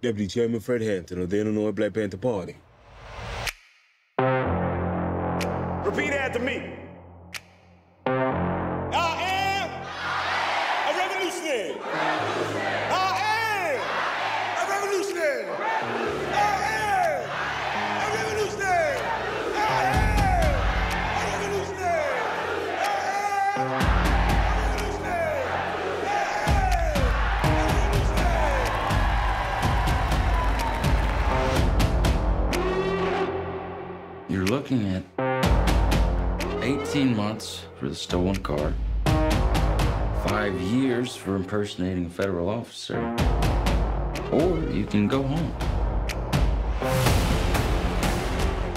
Deputy Chairman Fred Hampton of the Illinois Black Panther Party. Impersonating a federal officer, or you can go home.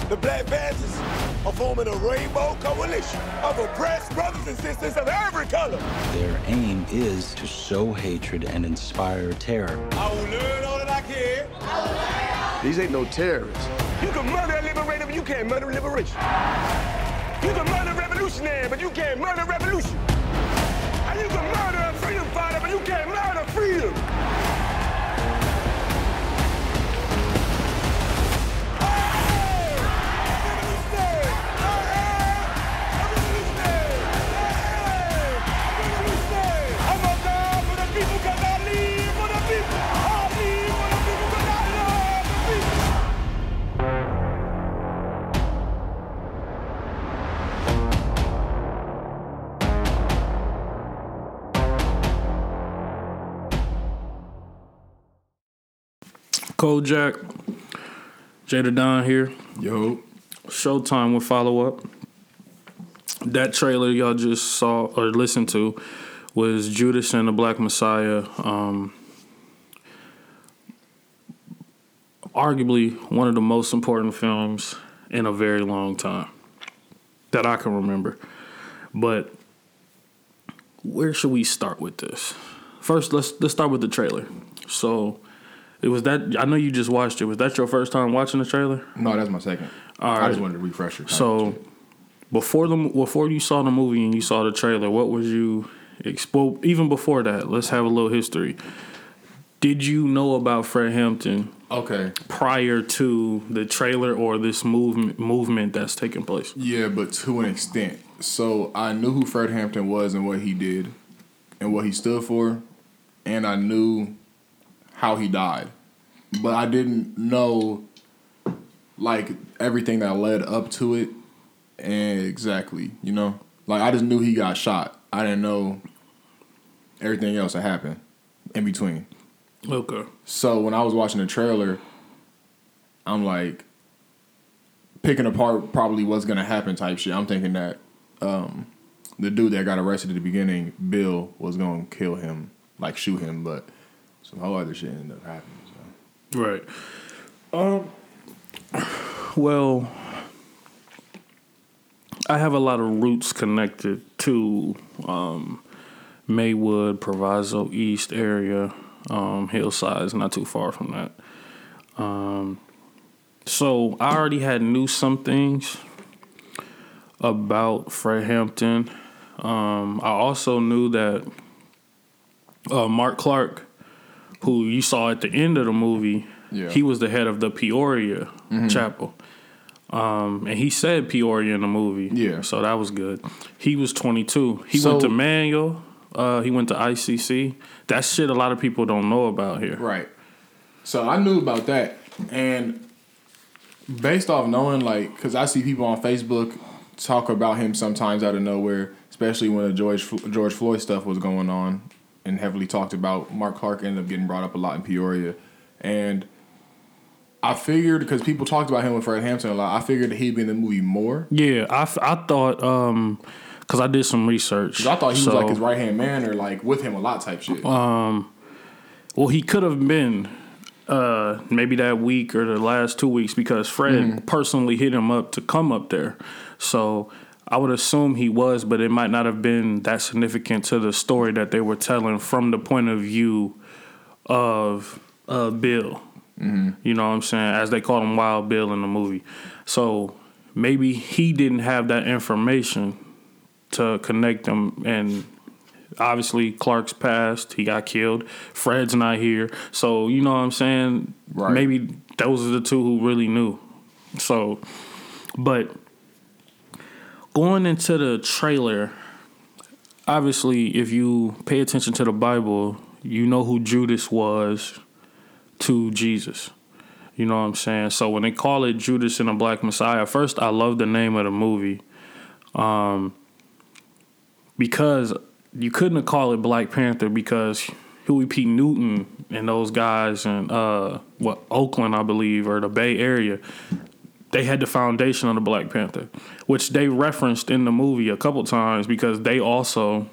The Black Panthers are forming a rainbow coalition of oppressed brothers and sisters of every color. Their aim is to sow hatred and inspire terror. I will learn all that I can. These ain't no terrorists. You can murder a liberator, but you can't murder a liberation. You can murder a revolutionary, but you can't murder revolution. Freedom fighter, but you can't murder freedom. Kojak, Jada Don here. Yo. Showtime with follow up. That trailer y'all just saw or listened to was Judas and the Black Messiah. Um, arguably one of the most important films in a very long time that I can remember. But where should we start with this? First, let's let's start with the trailer. So, was that I know you just watched it. Was that your first time watching the trailer? No, that's my second. All I just wanted to refresh your. So, before the before you saw the movie and you saw the trailer, what was you expo? Even before that, let's have a little history. Did you know about Fred Hampton okay, prior to the trailer or this movement movement that's taking place? yeah, but to an extent. So I knew who Fred Hampton was and what he did, and what he stood for, and I knew how he died, but I didn't know like everything that led up to it, and exactly, you know, like I just knew he got shot. I didn't know everything else that happened in between. Okay. So when I was watching the trailer, I'm like picking apart probably what's gonna happen type shit. I'm thinking that um, the dude that got arrested at the beginning, Bill, was gonna kill him, like shoot him, but some whole other shit ended up happening. So. Right. Um. Well, I have a lot of roots connected to um, Maywood, Proviso East area, um, Hillside's not too far from that. Um, so I already had knew some things about Fred Hampton. Um, I also knew that uh, Mark Clark, who you saw at the end of the movie, Yeah. he was the head of the Peoria Chapel. Um, and he said Peoria in the movie. Yeah. So that was good. He was 22. He So- went to Manual. Uh, he went to ICC. That shit a lot of people don't know about here. Right. So I knew about that, and based off knowing, like, because I see people on Facebook talk about him sometimes out of nowhere, especially when the George George Floyd stuff was going on, and heavily talked about. Mark Clark ended up getting brought up a lot in Peoria, and I figured because people talked about him with Fred Hampton a lot, I figured that he'd be in the movie more. Yeah, I, f- I thought um, because I did some research. I thought he So- was like his right hand man or like with him a lot type shit. Um, well, he could have been uh, maybe that week or the last two weeks because Fred Mm-hmm. personally hit him up to come up there. So I would assume he was, but it might not have been that significant to the story that they were telling from the point of view of uh, Bill. You know what I'm saying? As they call him Wild Bill in the movie. So maybe he didn't have that information to connect them and Obviously, Clark's passed. He got killed. Fred's not here. So, you know what I'm saying? Right. Maybe those are the two who really knew. So, but going into the trailer, obviously, if you pay attention to the Bible, you know who Judas was to Jesus. You know what I'm saying? So when they call it Judas and the Black Messiah, first I love the name of the movie. Um because you couldn't have called it Black Panther because Huey P. Newton and those guys in uh what Oakland, I believe, or the Bay Area, they had the foundation of the Black Panther, which they referenced in the movie a couple times because they also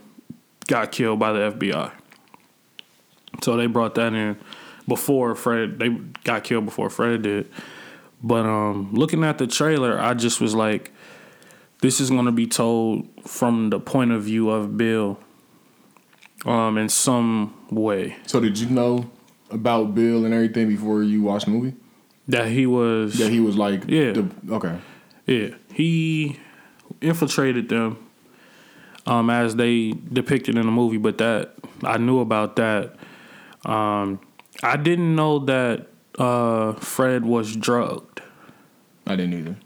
got killed by the FBI. So they brought that in before Fred. They got killed before Fred did. But um, looking at the trailer, I just was like, this is going to be told from the point of view of Bill, um, in some way So did you know about Bill and everything before you watched the movie? that he was. That he was like, Yeah. the, okay, Yeah, he infiltrated them um, as they depicted in the movie, but that I knew about that. Um, I didn't know that uh, Fred was drugged. I didn't either.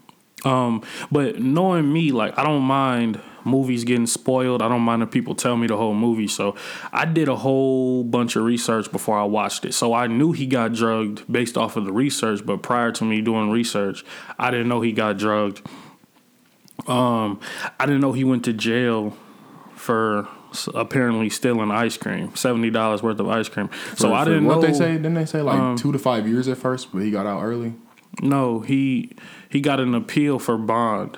Um, but knowing me, like I don't mind movies getting spoiled. I don't mind if people tell me the whole movie. So I did a whole bunch of research before I watched it. So I knew he got drugged based off of the research, but prior to me doing research, I didn't know he got drugged. Um, I didn't know he went to jail for apparently stealing ice cream, seventy dollars worth of ice cream. So For- I didn't what know they say. Didn't they say like um, two to five years at first, but he got out early? No, he he got an appeal for bond.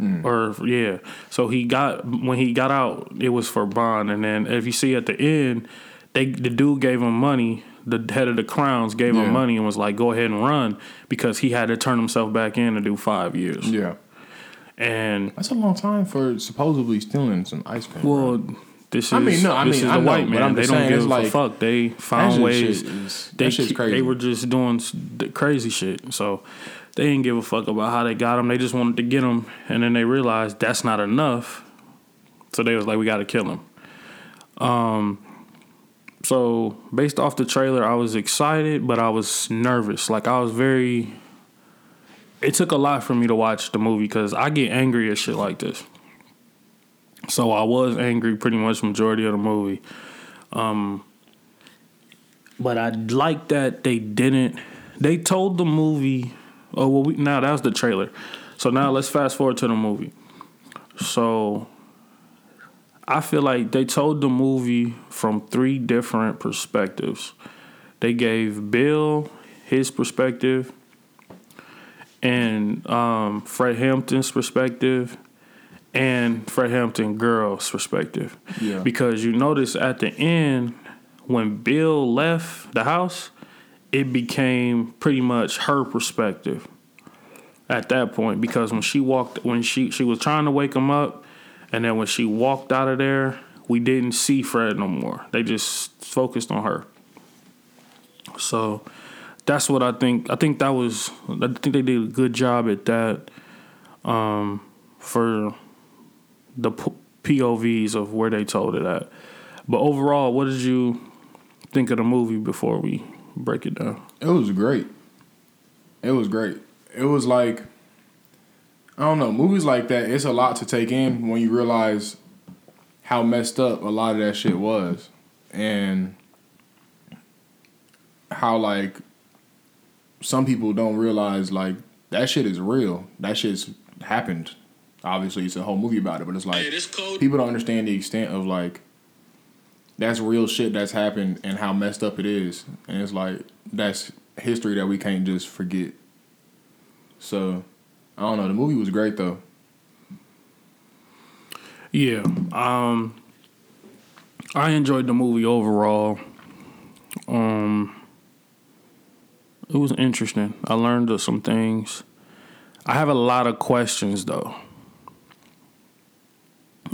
Mm. Or yeah. So he got when he got out, it was for bond. And then if you see at the end, they the dude gave him money. The head of the crowns gave Yeah. him money and was like, "Go ahead and run," because he had to turn himself back in to do five years. Yeah, And that's a long time for supposedly stealing some ice cream. well, bro. this is I mean, no, I this mean, is I the know, white man. They don't give it's a like- fuck. They found ways. is- they that shit's crazy. They were just doing the crazy shit. So they didn't give a fuck about how they got him. They just wanted to get him, and then they realized that's not enough. So they was like, we got to kill him. Um. So based off the trailer, I was excited, but I was nervous. Like I was very. It took a lot for me to watch the movie because I get angry at shit like this. So I was angry pretty much majority of the movie. Um, but I like that they didn't. They told the movie. Oh well, we, now that was the trailer. So now let's fast forward to the movie. So I feel like they told the movie from three different perspectives. They gave Bill his perspective, and um, Fred Hampton's perspective, and Fred Hampton girl's perspective. Yeah. Because you notice at the end when Bill left the house, it became pretty much her perspective at that point because when she walked when she she was trying to wake him up and then when she walked out of there we didn't see Fred no more. They just focused on her. So that's what I think I think that was I think they did a good job at that um for the POVs of where they told it at. But overall what did you think of the movie before we break it down It was great. It was great. It was like I don't know, movies like that, it's a lot to take in when you realize how messed up a lot of that shit was. And how like some people don't realize like that shit is real. That shit's happened. Obviously it's a whole movie about it, but it's like people don't understand the extent of like that's real shit that's happened and how messed up it is. And it's like that's history that we can't just forget. So I don't know. The movie was great though. Yeah. Um I enjoyed the movie overall. Um it was interesting. I learned some things. I have a lot of questions though.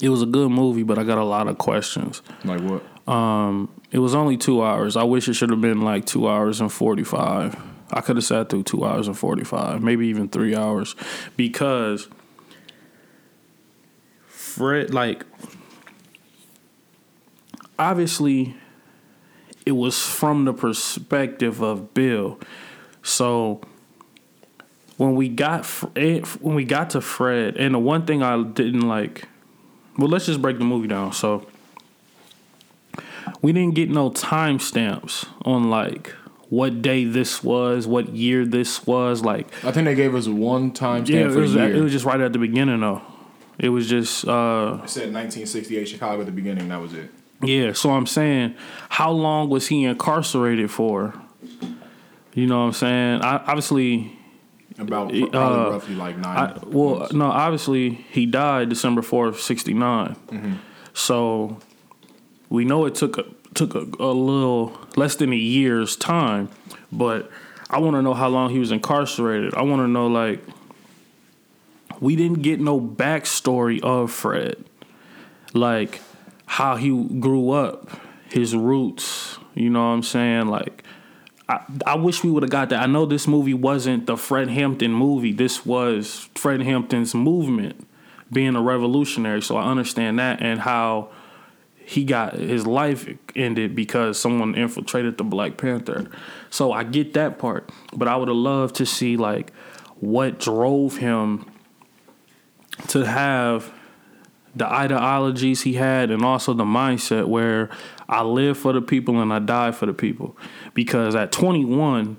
It was a good movie, but I got a lot of questions. Like what? Um it was only 2 hours. I wish it should have been like 2 hours and 45. I could have sat through 2 hours and 45, maybe even 3 hours because Fred like obviously it was from the perspective of Bill. So when we got when we got to Fred, and the one thing I didn't like, well, let's just break the movie down. So we didn't get no timestamps on like what day this was, what year this was, like I think they gave us one time stamp yeah, it for was year. it was just right at the beginning though. It was just uh It said 1968 Chicago at the beginning. That was it. yeah. So I'm saying, how long was he incarcerated for? You know what I'm saying? I, obviously, About Uh, roughly like nine. I, well, months. no, obviously he died December fourth, sixty So we know it took a, took a, a little less than a year's time, but I want to know how long he was incarcerated. I want to know like we didn't get no backstory of Fred, like how he grew up, his roots. You know what I'm saying? Like I, I wish we would have got that. I know this movie wasn't the Fred Hampton movie. This was Fred Hampton's movement being a revolutionary. So I understand that and how he got his life ended because someone infiltrated the Black Panther. So I get that part. But I would have loved to see like what drove him to have the ideologies he had and also the mindset where I live for the people and I die for the people. Because at 21,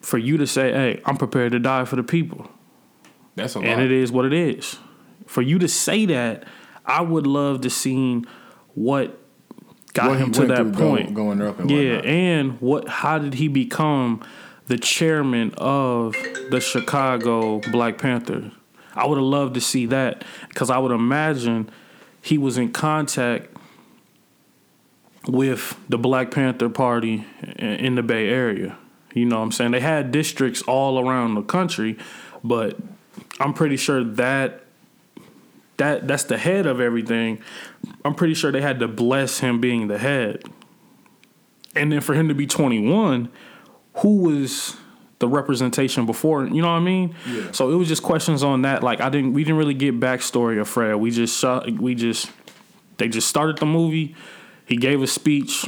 for you to say, hey, I'm prepared to die for the people, That's a lot. and it is what it is. For you to say that, I would love to see what got What him to that point. going up and yeah, whatnot. and what? How did he become the chairman of the Chicago Black Panther? I would have loved to see that because I would imagine he was in contact with the Black Panther Party in the Bay Area. You know what I'm saying? They had districts all around the country, but I'm pretty sure that that that's the head of everything. I'm pretty sure they had to bless him being the head. And then for him to be 21, who was the representation before? You know what I mean? Yeah. So it was just questions on that. Like I didn't, we didn't really get backstory of Fred. We just shot, we just, they just started the movie. He gave a speech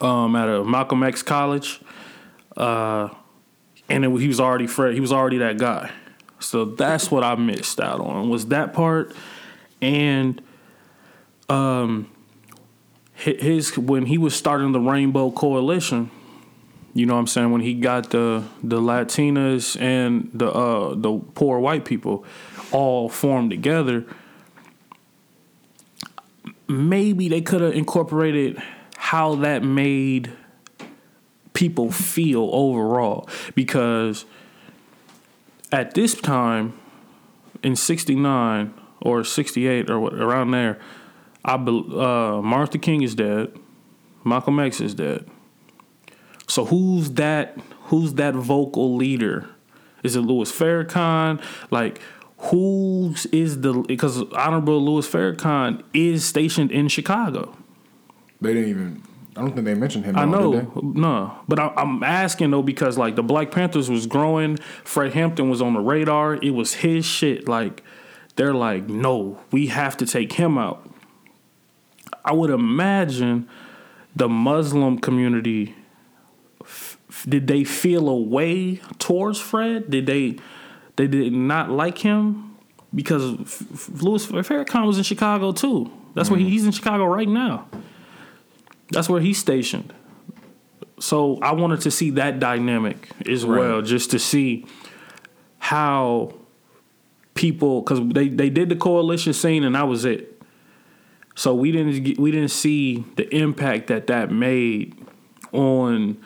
um, at a Malcolm X college, uh, and it, he was already Fred. He was already that guy. So that's what I missed out on was that part, and um, his when he was starting the Rainbow Coalition. You know what I'm saying? When he got the the Latinas and the uh, the poor white people all formed together, maybe they could have incorporated how that made people feel overall. Because at this time in 69 or 68 or around there I bel uh, Martin King is dead. Malcolm X is dead. So who's that who's that vocal leader? Is it Louis Farrakhan? Like who's the because honorable Louis Farrakhan is stationed in Chicago They didn't even. I don't think they mentioned him. I all, know, no, but I, I'm asking though because like the Black Panthers was growing, Fred Hampton was on the radar. It was his shit. Like they're like, no, we have to take him out. I would imagine the Muslim community. f- Did they feel a way towards Fred? Did they? They did not like him because F- Louis Farrakhan was in Chicago too. That's where he, mm-hmm. he's in Chicago right now. That's where he's stationed. So I wanted to see that dynamic as well, just to see how people, because they, they did the coalition scene and that was it. So we didn't get, we didn't see the impact that that made on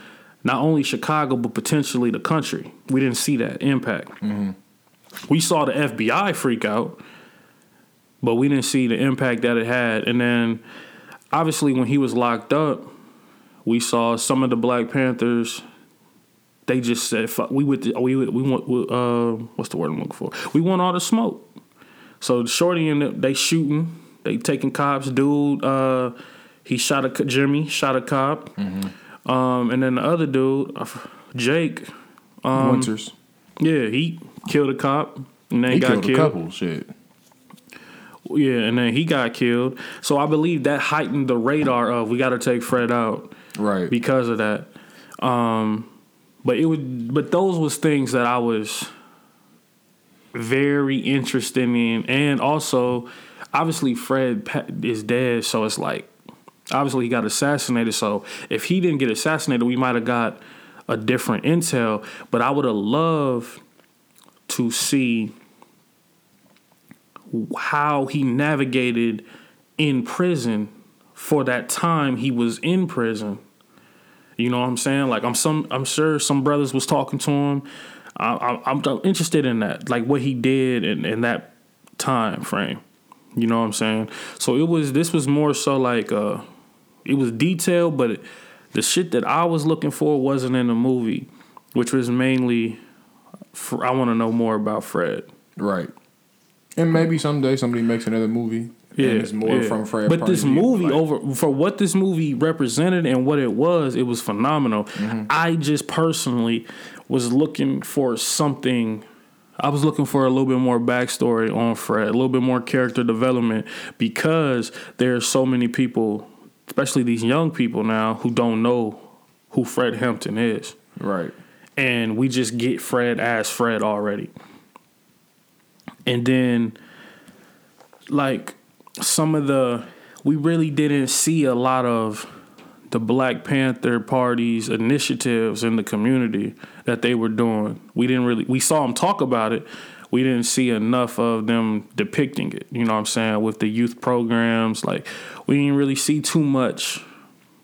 not only Chicago but potentially the country. We didn't see that impact. Mm-hmm. We saw the FBI freak out, but we didn't see the impact that it had. And then obviously when he was locked up, we saw some of the Black Panthers. They just said, "Fuck, we would, we would, we want, we- uh, what's the word I'm looking for? We want all the smoke." So the Shorty and them, they shooting, they taking cops. Dude, uh, he shot a Jimmy, shot a cop, um, and then the other dude, uh, Jake, um, Winters. yeah, he killed a cop and then He got killed, killed. a couple. Shit. Yeah, and then he got killed. So I believe that heightened the radar of we got to take Fred out Right. because of that. Um, but it would, but those was things that I was very interested in, and also, obviously, Fred is dead, so it's like, obviously, he got assassinated. So if he didn't get assassinated, we might have got a different intel. But I would have loved to see how he navigated in prison for that time he was in prison. You know what I'm saying? Like I'm some I'm sure some brothers was talking to him. I, I'm interested in that, like what he did in, in that time frame. You know what I'm saying? So it was this was more so like uh, it was detailed, but it, the shit that I was looking for wasn't in the movie, which was mainly I want to know more about Fred. Right. And maybe someday somebody makes another movie. Yeah, and it's more yeah. from Fred. But this movie like- over for what this movie represented and what it was, it was phenomenal. Mm-hmm. I just personally was looking for something. I was looking for a little bit more backstory on Fred, a little bit more character development because there are so many people, especially these young people now, who don't know who Fred Hampton is Right. And we just get Fred as Fred already. And then, like, some of the, we really didn't see a lot of the Black Panther Party's initiatives in the community that they were doing. We didn't really, we saw them talk about it. We didn't see enough of them depicting it. You know what I'm saying? With the youth programs, like, we didn't really see too much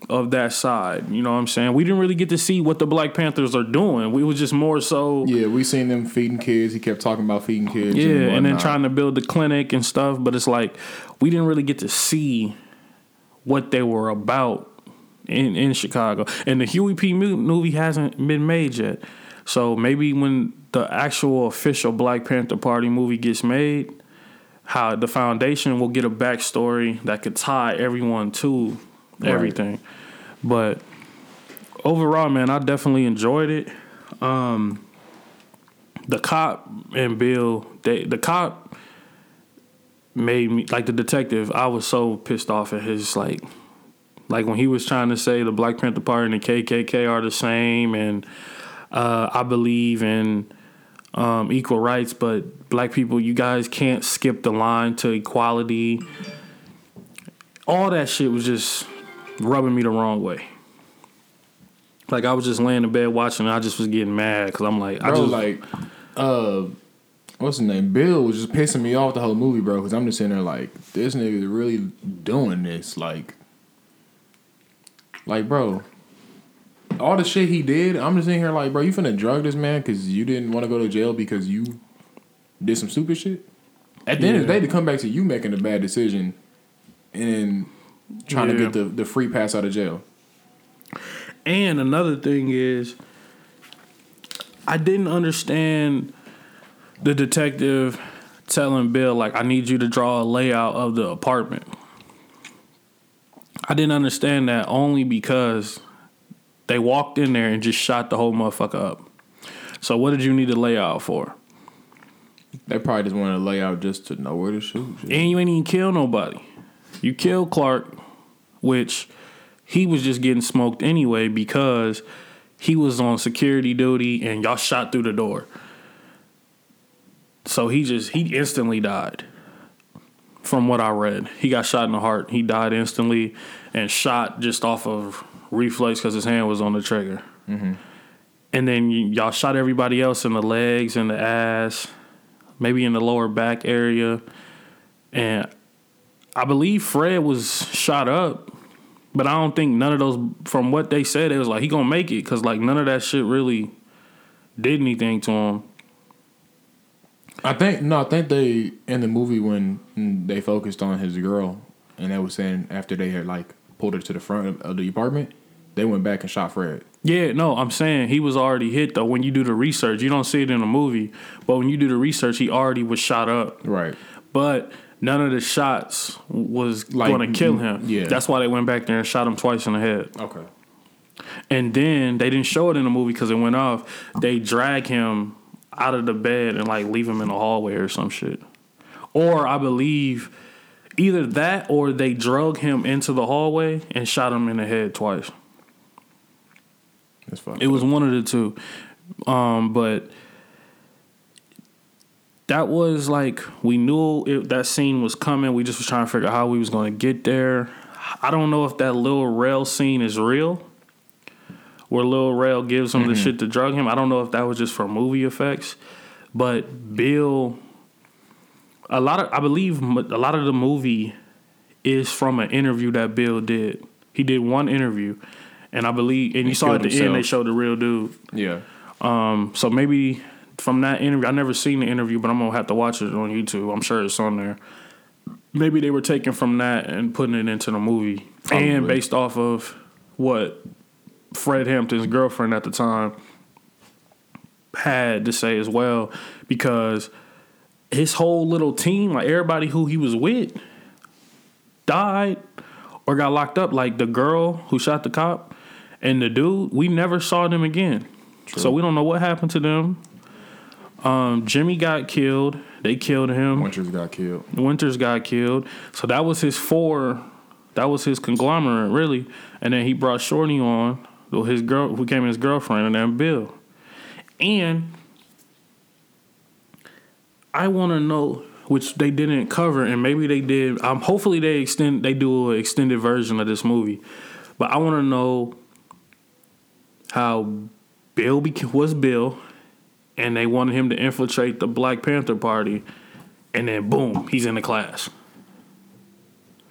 of that side. You know what I'm saying? We didn't really get to see what the Black Panthers are doing. We was just more so Yeah, we seen them feeding kids. He kept talking about feeding kids. yeah, and, and then trying to build the clinic and stuff, but it's like we didn't really get to see what they were about in in Chicago. And the Huey P. Movie hasn't been made yet. So maybe when the actual official Black Panther Party movie gets made, how the foundation will get a backstory that could tie everyone to everything. But overall, man, I definitely enjoyed it. Um, the cop and Bill, they the cop made me like the detective. I was so pissed off at his like, like when he was trying to say the Black Panther Party and the KKK are the same, and uh, I believe in um, equal rights, but black people, you guys can't skip the line to equality. All that shit was just rubbing me the wrong way. Like I was just laying in bed watching, and I just was getting mad because I'm like, I bro, just like, uh, what's his name? Bill was just pissing me off the whole movie, bro. Because I'm just sitting there like, this nigga is really doing this, like, like, bro. All the shit he did, I'm just in here like, bro, you finna drug this man because you didn't want to go to jail because you did some stupid shit. At the end of the day, to come back to you making a bad decision and trying to get the, the free pass out of jail. And another thing is, I didn't understand the detective telling Bill, like, I need you to draw a layout of the apartment. I didn't understand that only because they walked in there and just shot the whole motherfucker up. So, what did you need a layout for? They probably just wanted a layout just to know where to shoot. shit. And you ain't even kill nobody. You killed Clark, which he was just getting smoked anyway because he was on security duty and y'all shot through the door. So he just he instantly died. From what I read, he got shot in the heart. He died instantly and shot just off of reflex because his hand was on the trigger. Mm-hmm. And then y- y'all shot everybody else in the legs and the ass, maybe in the lower back area. And I believe Fred was shot up, but I don't think none of those. From what they said, it was like he gonna make it because like none of that shit really did anything to him. I think no, I think they in the movie when they focused on his girl, and they was saying after they had like pulled her to the front of- of the apartment, they went back and shot Fred. Yeah, no, I'm saying he was already hit though. When you do the research, you don't see it in the movie, but when you do the research, he already was shot up. Right. But none of the shots was Like, going to kill him. yeah. that's why they went back there and shot him twice in the head. Okay. And then they didn't show it in the movie because it went off. They drag him out of the bed and like leave him in the hallway or some shit. Or I believe Either that or they drug him into the hallway and shot him in the head twice. That's fine. It was one of the two. Um, but that was like we knew it, that scene was coming. We just was trying to figure out how we was going to get there. I don't know if that little rail scene is real, where Lil Rail gives him the shit to drug him. I don't know if that was just for movie effects, but Bill, a lot of I believe a lot of the movie is from an interview that Bill did. He did one interview, and I believe, and you saw at the end they showed the real dude. yeah. Um, so maybe from that interview, I never seen the interview, but I'm gonna have to watch it on YouTube. I'm sure it's on there. Maybe they were taken from that and putting it into the movie, and based off of what Fred Hampton's girlfriend at the time had to say as well, because his whole little team, like everybody who he was with, died or got locked up. Like the girl who shot the cop and the dude, we never saw them again. So we don't know what happened to them. Um, Jimmy got killed. They killed him. Winters got killed. Winters got killed. So that was his four. That was his conglomerate, really. And then he brought Shorty on, his girl, who became his girlfriend, and then Bill. And I want to know, which they didn't cover, and maybe they did. Um, hopefully they extend, they do an extended version of this movie. But I want to know how Bill beca- was Bill, and they wanted him to infiltrate the Black Panther Party, and then boom, he's in the class.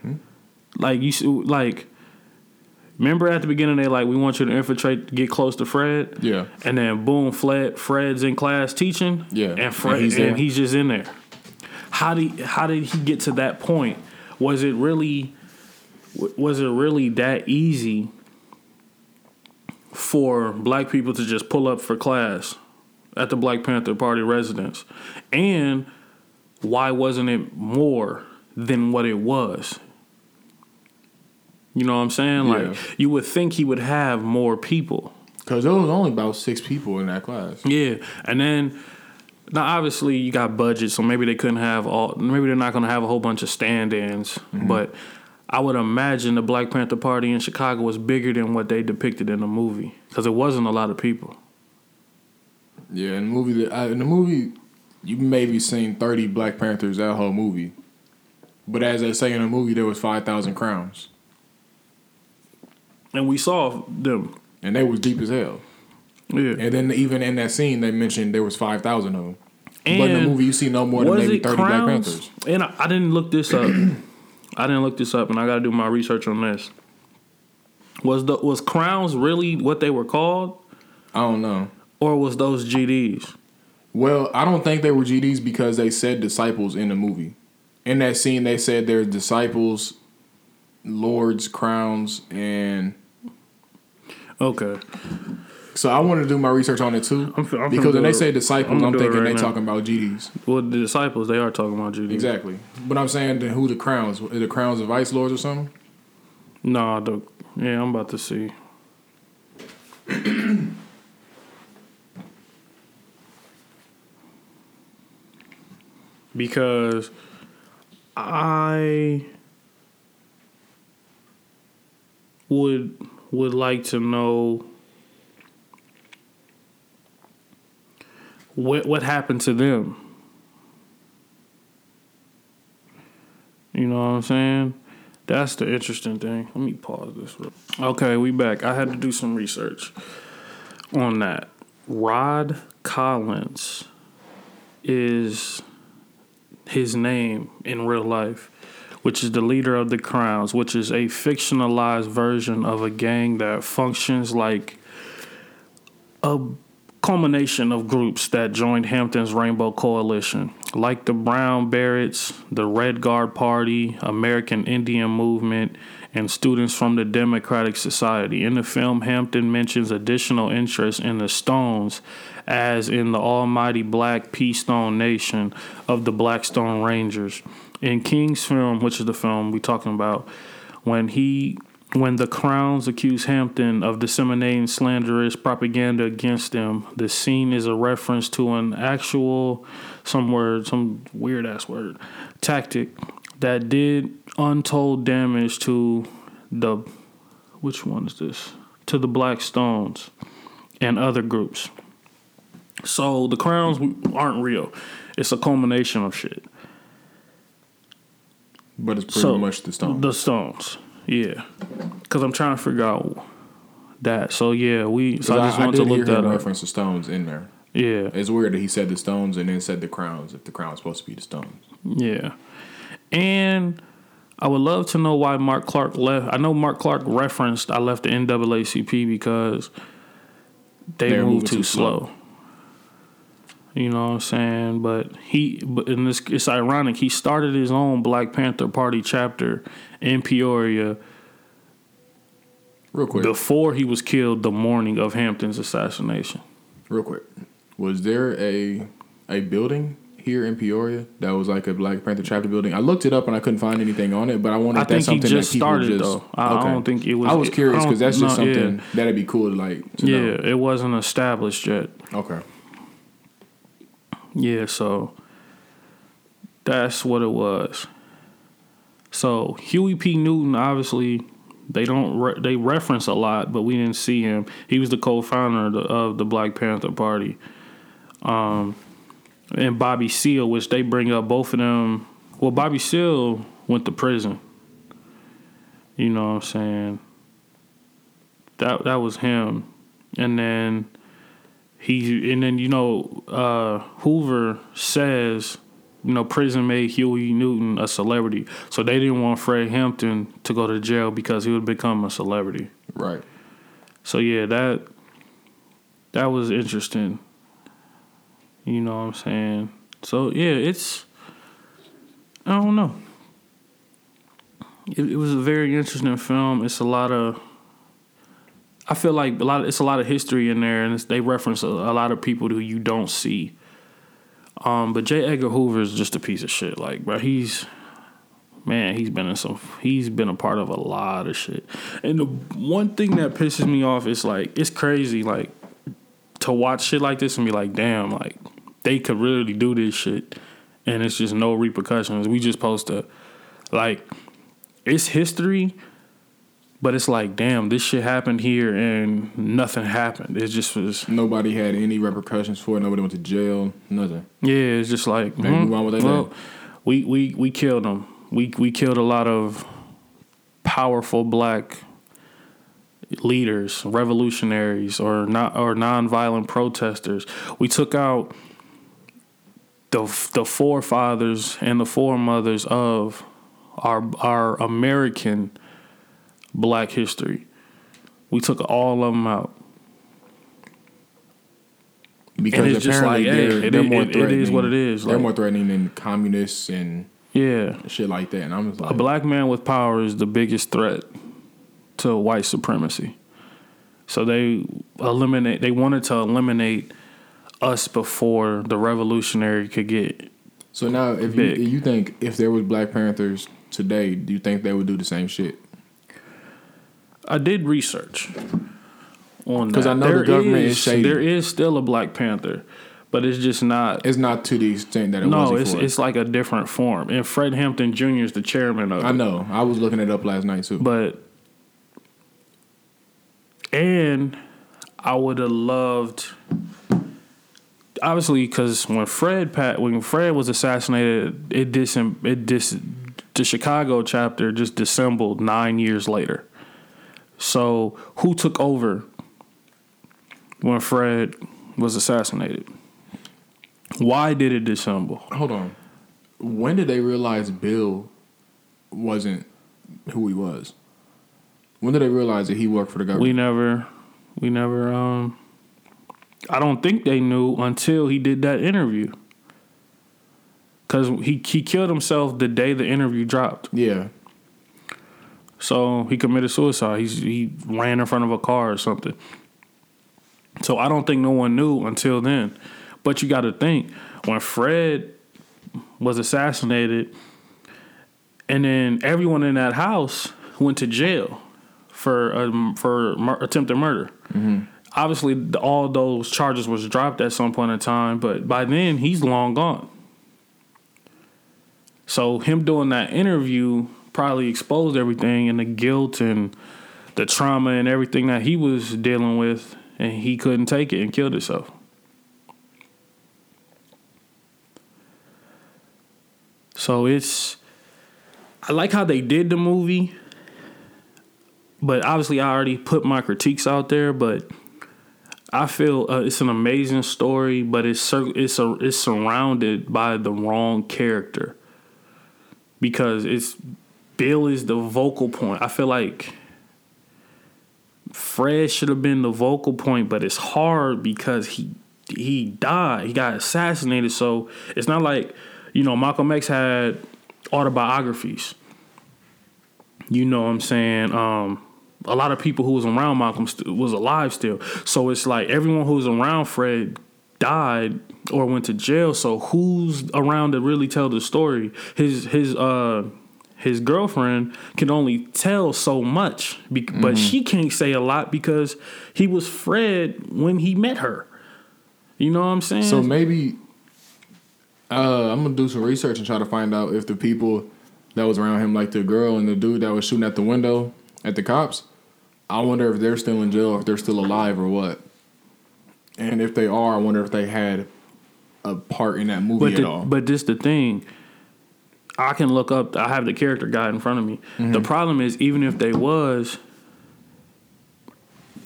Hmm? Like you, like, remember at the beginning they like we want you to infiltrate, get close to Fred, Yeah. and then boom, Fred, Fred's in class teaching, Yeah. and Fred, And he's and he's just in there. How did how did he get to that point? Was it really was it really that easy for black people to just pull up for class at the Black Panther Party residence? And why wasn't it more than what it was? You know what I'm saying? Like you would think he would have more people. Because there was only about six people in that class. Yeah, and then now obviously you got budget, so maybe they couldn't have all. Maybe they're not going to have a whole bunch of stand-ins, mm-hmm. but I would imagine the Black Panther Party in Chicago was bigger than what they depicted in the movie because it wasn't a lot of people. Yeah, in the movie, I, uh, in the movie, you maybe seen thirty Black Panthers that whole movie, but as they say in the movie, there was five thousand crowns, And we saw them. and they was deep as hell. Yeah, And then even in that scene, they mentioned there was five thousand of them. but in the movie, you see no more than maybe thirty Black Panthers. And I, I didn't look this up. I didn't look this up, and I got to do my research on this. Was the was crowns really what they were called, I don't know. Or was those GDs? Well, I don't think they were GDs because they said disciples in the movie. In that scene, they said they're disciples, lords, crowns, and Okay. so I wanted to do my research on it too. I'm I'm because when they say I'm disciples, I'm, thinking right they now. talking about GDs. Well, the disciples, they are talking about GDs Exactly. But I'm saying then who the crowns? Are the crowns of vice lords or something? No, the yeah, I'm about to see. Because I would would like to know what what happened to them. You know what I'm saying? That's the interesting thing. Let me pause this. real- Okay, we back. I had to do some research on that. Rod Collins is his name in real life, which is the leader of the Crowns, which is a fictionalized version of a gang that functions like a culmination of groups that joined Hampton's Rainbow Coalition, like the Brown Berets, the Red Guard Party, American Indian Movement, and students from the Democratic Society. In the film, Hampton mentions additional interest in the Stones, as in the almighty Black P. Stone Nation of the Blackstone Rangers. In King's film, which is the film we're talking about, when he when the Crowns accuse Hampton of disseminating slanderous propaganda against them, the scene is a reference to an actual, some word, some weird ass word, tactic that did untold damage to the which one is this? To the Black Stones and other groups. So the crowns aren't real. It's a culmination of shit. But it's pretty so much the Stones. The Stones, yeah. Because I'm trying to figure out that. So yeah, we. So I just wanted did to look that up. reference the Stones in there. Yeah, It's weird that he said the Stones and then said the Crowns. If the Crown's supposed to be the Stones, yeah. And I would love to know why Mark Clark left. I know Mark Clark referenced I left the NAACP because they They're moved too too slow. slow. You know what I'm saying? But he, but in this, it's ironic. He started his own Black Panther Party chapter in Peoria real quick, before he was killed the morning of Hampton's assassination. real quick. Was there a a building here in Peoria that was like a Black Panther chapter building? I looked it up and I couldn't find anything on it, but I wonder I if that's think he something just that people started, just. though. I- I don't think it was- I was curious because that's just no, yeah. something that'd be cool to like. To Yeah, know. it wasn't established yet. Okay. Yeah, so that's what it was. So Huey P. Newton, obviously, they don't re- they reference a lot, but we didn't see him. He was the co-founder of the, of the Black Panther Party, um, and Bobby Seale, which they bring up both of them. Well, Bobby Seale went to prison. You know what I'm saying? That that was him, and then he and then you know uh, Hoover says you know prison made Huey Newton a celebrity, so they didn't want Fred Hampton to go to jail because he would become a celebrity. Right. So yeah, that that was interesting. You know what I'm saying? So yeah, it's I don't know. It, it was a very interesting film. It's a lot of I feel like a lot. Of, it's a lot of history in there, and they reference a, a lot of people who you don't see. Um, but J. Edgar Hoover is just a piece of shit. Like, bro, he's man, he's been in some. He's been a part of a lot of shit. And the one thing that pisses me off is like it's crazy. Like to watch shit like this and be like, damn, like they could really do this shit, and it's just no repercussions. We just supposed to like it's history. But it's like, damn, this shit happened here and nothing happened. It just was, Nobody had any repercussions for it. Nobody went to jail. Nothing. yeah, it's just like, They hmm, move with their well, we we we killed them. We we killed a lot of powerful black leaders, revolutionaries, or not or nonviolent protesters. We took out the the forefathers and the foremothers of our our American black history. We took all of them out. Because it's just apparently like, they're, it they're is- more it- it is what threatening. it is, They're like- more threatening than communists and Yeah. shit like that. And I'm just like, A black man with power is the biggest threat to white supremacy. So they eliminate they wanted to eliminate us before the revolutionary could get so now if you, big. you think if there was Black Panthers today, do you think they would do the same shit? I did research on. Because I know the government is shady. There is still a Black Panther, but it's just not It's not to the extent that it was No, before. it's it's like a different form. And Fred Hampton Jr. is the chairman of it. I know. I was looking it up last night too. But and I would have loved obviously because when Fred Pat when Fred was assassinated, it dis it dis the Chicago chapter just dissembled nine years later. So who took over when Fred was assassinated? Why did it dissemble? Hold on. When did they realize Bill wasn't who he was? When did they realize that he worked for the government? We never, we never. Um, I don't think they knew until he did that interview. Cause he he killed himself the day the interview dropped. yeah. So he committed suicide. He's, he ran in front of a car or something. So I don't think no one knew until then. But you got to think when Fred was assassinated, and then everyone in that house went to jail for um, for mur- attempted murder. Obviously, all those charges was dropped at some point in time, but by then he's long gone. So him doing that interview probably exposed everything and the guilt and the trauma and everything that he was dealing with, and he couldn't take it and killed himself. So it's I like how they did the movie, but obviously I already put my critiques out there. But I feel uh, it's an amazing story, but it's it's a, it's surrounded by the wrong character because it's Bill is the vocal point. I feel like Fred should have been the vocal point, but it's hard because he he died. He got assassinated. So it's not like you know Malcolm X had autobiographies. You know what I'm saying? Um, a lot of people who was around Malcolm st- was alive still. So it's like everyone who was around Fred died or went to jail. So who's around to really tell the story? His his uh his girlfriend can only tell so much, be- Mm-hmm. but she can't say a lot because he was Fred when he met her. You know what I'm saying? So maybe uh, I'm gonna do some research and try to find out if the people that was around him, like the girl and the dude that was shooting at the window at the cops, I wonder if they're still in jail, or if they're still alive, or what. And if they are, I wonder if they had a part in that movie But at the, all. but this the thing. I can look up. I have the character guide in front of me. Mm-hmm. The problem is, even if they was,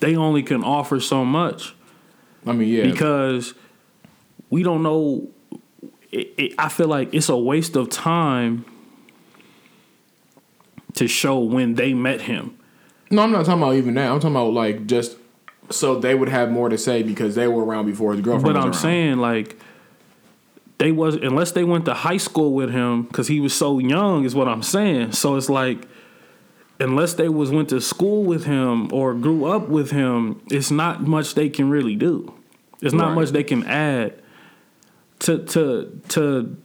they only can offer so much I mean, yeah, because we don't know. It, it, I feel like it's a waste of time to show when they met him. no, I'm not talking about even that. I'm talking about like just so they would have more to say because they were around before his girlfriend. But I'm around. saying like they was unless they went to high school with him because he was so young is what I'm saying. So it's like unless they was went to school with him or grew up with him, it's not much they can really do. It's not Right. much they can add to to to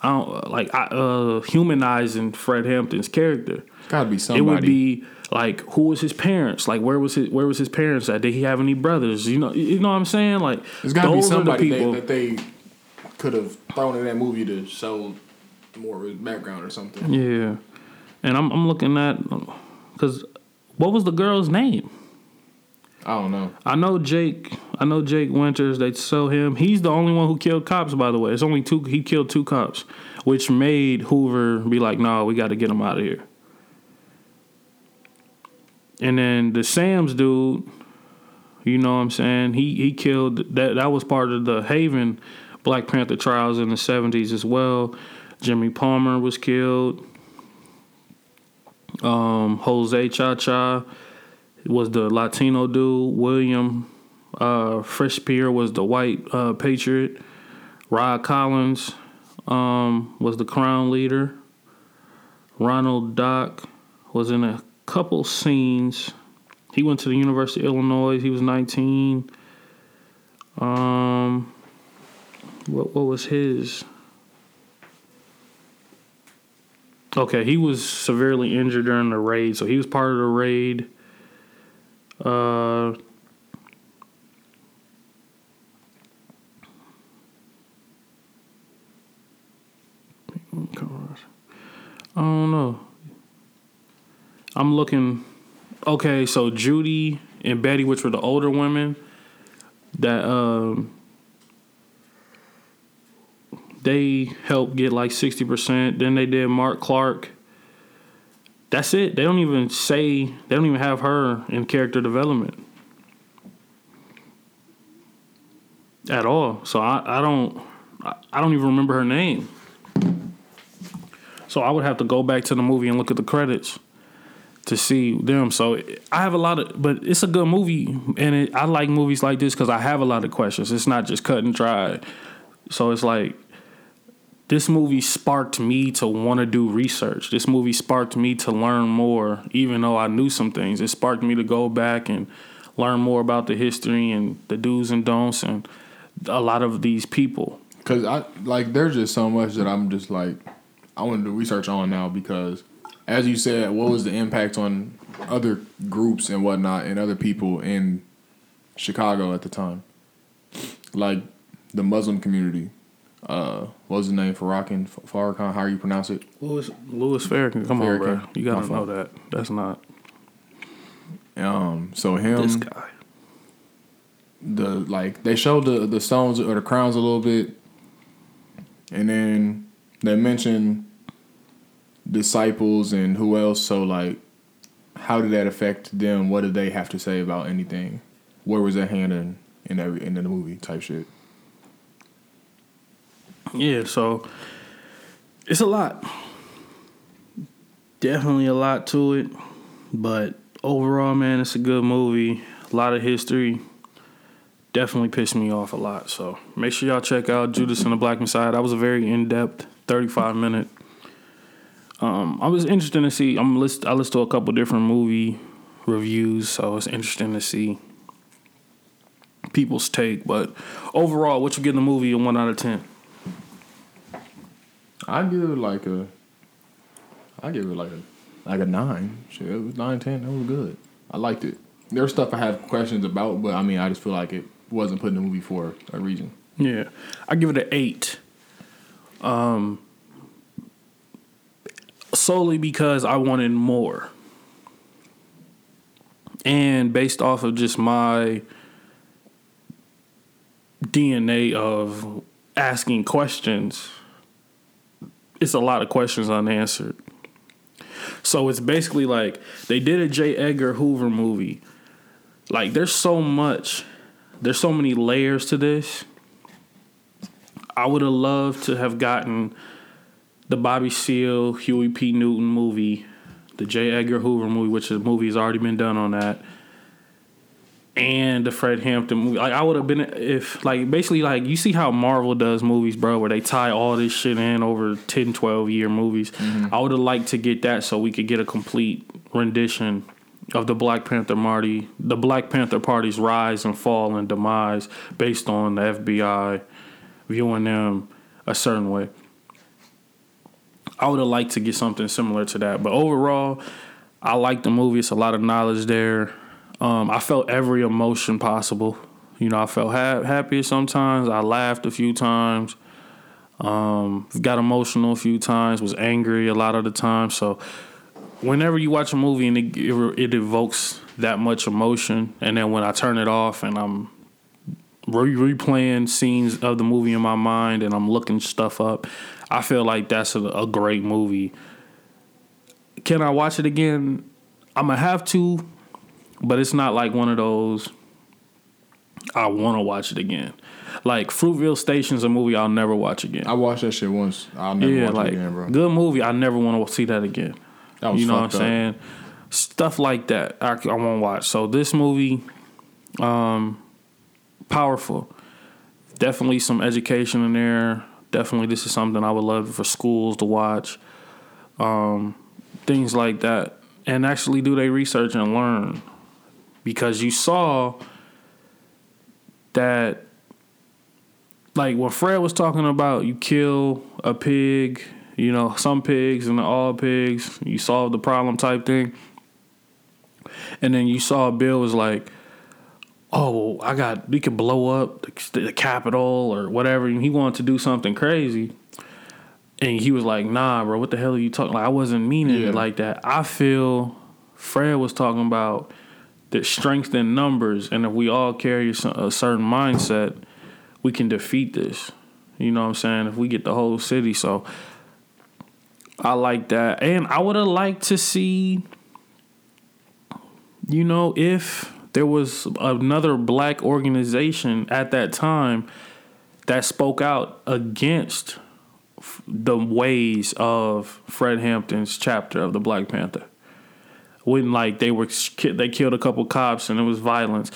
I don't like uh humanizing Fred Hampton's character. gotta be somebody. It would be like who was his parents? Like where was his where was his parents at? Did he have any brothers? You know you know what I'm saying? Like There's got to be are the somebody people. that, that they could have thrown in that movie to show more of his background or something. yeah, and I'm I'm looking at because what was the girl's name? I don't know. I know Jake. I know Jake Winters. They sell him. He's the only one who killed cops. By the way, it's only two. He killed two cops, which made Hoover be like, "No, we got to get him out of here." And then the Sam's dude, you know what I'm saying? He he killed that. That was part of the Haven Black Panther trials in the '70s as well. Jimmy Palmer was killed. Um, Jose Cha Cha was the Latino dude. William uh, was the white uh, patriot. Rod Collins um, was the crown leader. Ronald Dock was in a couple scenes. He went to the University of Illinois. He was 19. Um, what what was his? Okay, he was severely injured during the raid, so he was part of the raid. Uh, I don't know. I'm looking. Okay, so Judy and Betty, which were the older women, that um, they helped get like sixty percent. Then they did Mark Clark. That's it. They don't even say. They don't even have her in character development at all. So I, I don't. I, I don't even remember her name. So I would have to go back to the movie and look at the credits to see them. So I have a lot of, but it's a good movie, and it, I like movies like this because I have a lot of questions. It's not just cut and dry. So it's like this movie sparked me to want to do research. This movie sparked me to learn more, even though I knew some things. It sparked me to go back and learn more about the history and the do's and don'ts and a lot of these people. Cause I like there's just so much that I'm just like I want to do research on now because as you said, what was the impact on other groups and whatnot and other people in Chicago at the time? Like the Muslim community. Uh, what was his name? Farrakhan, Farrakhan. How you pronounce it? Louis Louis Farrakhan. Come on, bro. You gotta know that. That's not Um, so him, this guy. the like they showed the the stones or the crowns a little bit, and then they mentioned disciples and who else. So like, how did that affect them? What did they have to say about anything? Where was that hand in in every in the movie type shit? Yeah, so it's a lot. Definitely a lot to it. But overall, man, it's a good movie. A lot of history. Definitely pissed me off a lot. So make sure y'all check out Judas and the Black Messiah. That was a very in depth, 35 minute. Um, I was interested to see. I'm list. I listened to a couple different movie reviews, so it's interesting to see people's take. But overall, what you get in the movie a one out of ten? I give it like a. I give it like a like a nine. Shit, it was nine ten. That was good. I liked it. There's stuff I have questions about, but I mean, I just feel like it wasn't put in the movie for a reason. Yeah, I give it an eight. Um, solely because I wanted more, and based off of just my DNA of asking questions, it's a lot of questions unanswered. So it's basically like they did a J. Edgar Hoover movie. Like there's so much, there's so many layers to this. I would have loved to have gotten the Bobby Seale, Huey P. Newton movie, the J. Edgar Hoover movie, which the movie has already been done on that, and the Fred Hampton movie. Like I would have been if like basically like you see how Marvel does movies, bro, where they tie all this shit in over 10, 12 year movies. Mm-hmm. I would have liked to get that so we could get a complete rendition of the Black Panther Marty, the Black Panther Party's rise and fall and demise based on the FBI viewing them a certain way. I would have liked to get something similar to that, but overall, I like the movie. It's a lot of knowledge there. Um, I felt every emotion possible. You know, I felt ha- happy sometimes. I laughed a few times. Um, got emotional a few times. Was angry a lot of the time. So, whenever you watch a movie and it, it evokes that much emotion, and then when I turn it off and I'm re- replaying scenes of the movie in my mind and I'm looking stuff up, I feel like that's a, a great movie. Can I watch it again? I'm gonna have to, but it's not like one of those. I want to watch it again. Like Fruitvale Station's a movie I'll never watch again. I watched that shit once. I'll never yeah, watch like it again, bro. good movie. I never want to see that again. That was you know what I'm up. saying? Stuff like that I, I won't watch. So this movie, um, powerful. Definitely some education in there. Definitely, this is something I would love for schools to watch. Um, things like that, and actually do their research and learn, because you saw that like what Fred was talking about you kill a pig, you know, some pigs and all pigs, you solve the problem type thing. And then you saw Bill was like, "Oh, I got we could blow up the, the Capitol or whatever." And he wanted to do something crazy, and he was like, "Nah, bro, what the hell are you talking? Like, I wasn't meaning Yeah. it like that." I feel Fred was talking about the strength in numbers, and if we all carry a certain mindset, we can defeat this. You know what I'm saying? If we get the whole city, so I like that, and I would have liked to see, you know, if there was another black organization at that time that spoke out against the ways of Fred Hampton's chapter of the Black Panther. When like they were they killed a couple cops and it was violence.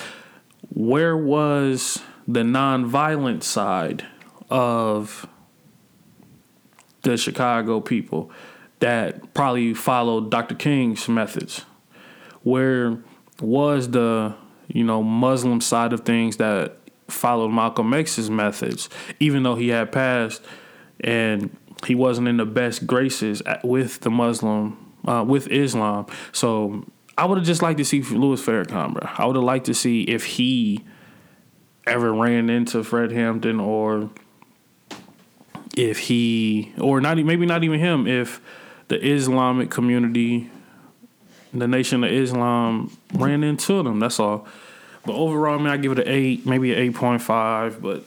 Where was the non-violent side of the Chicago people that probably followed Dr. King's methods? Where was the you know Muslim side of things that followed Malcolm X's methods, even though he had passed and he wasn't in the best graces with the Muslim uh, with Islam. So I would have just liked to see Louis Farrakhan, bro. I would have liked to see if he ever ran into Fred Hampton or if he or not maybe not even him if the Islamic community, the Nation of Islam ran into them. That's all. But overall, man, I give it an eight, maybe an eight point five. But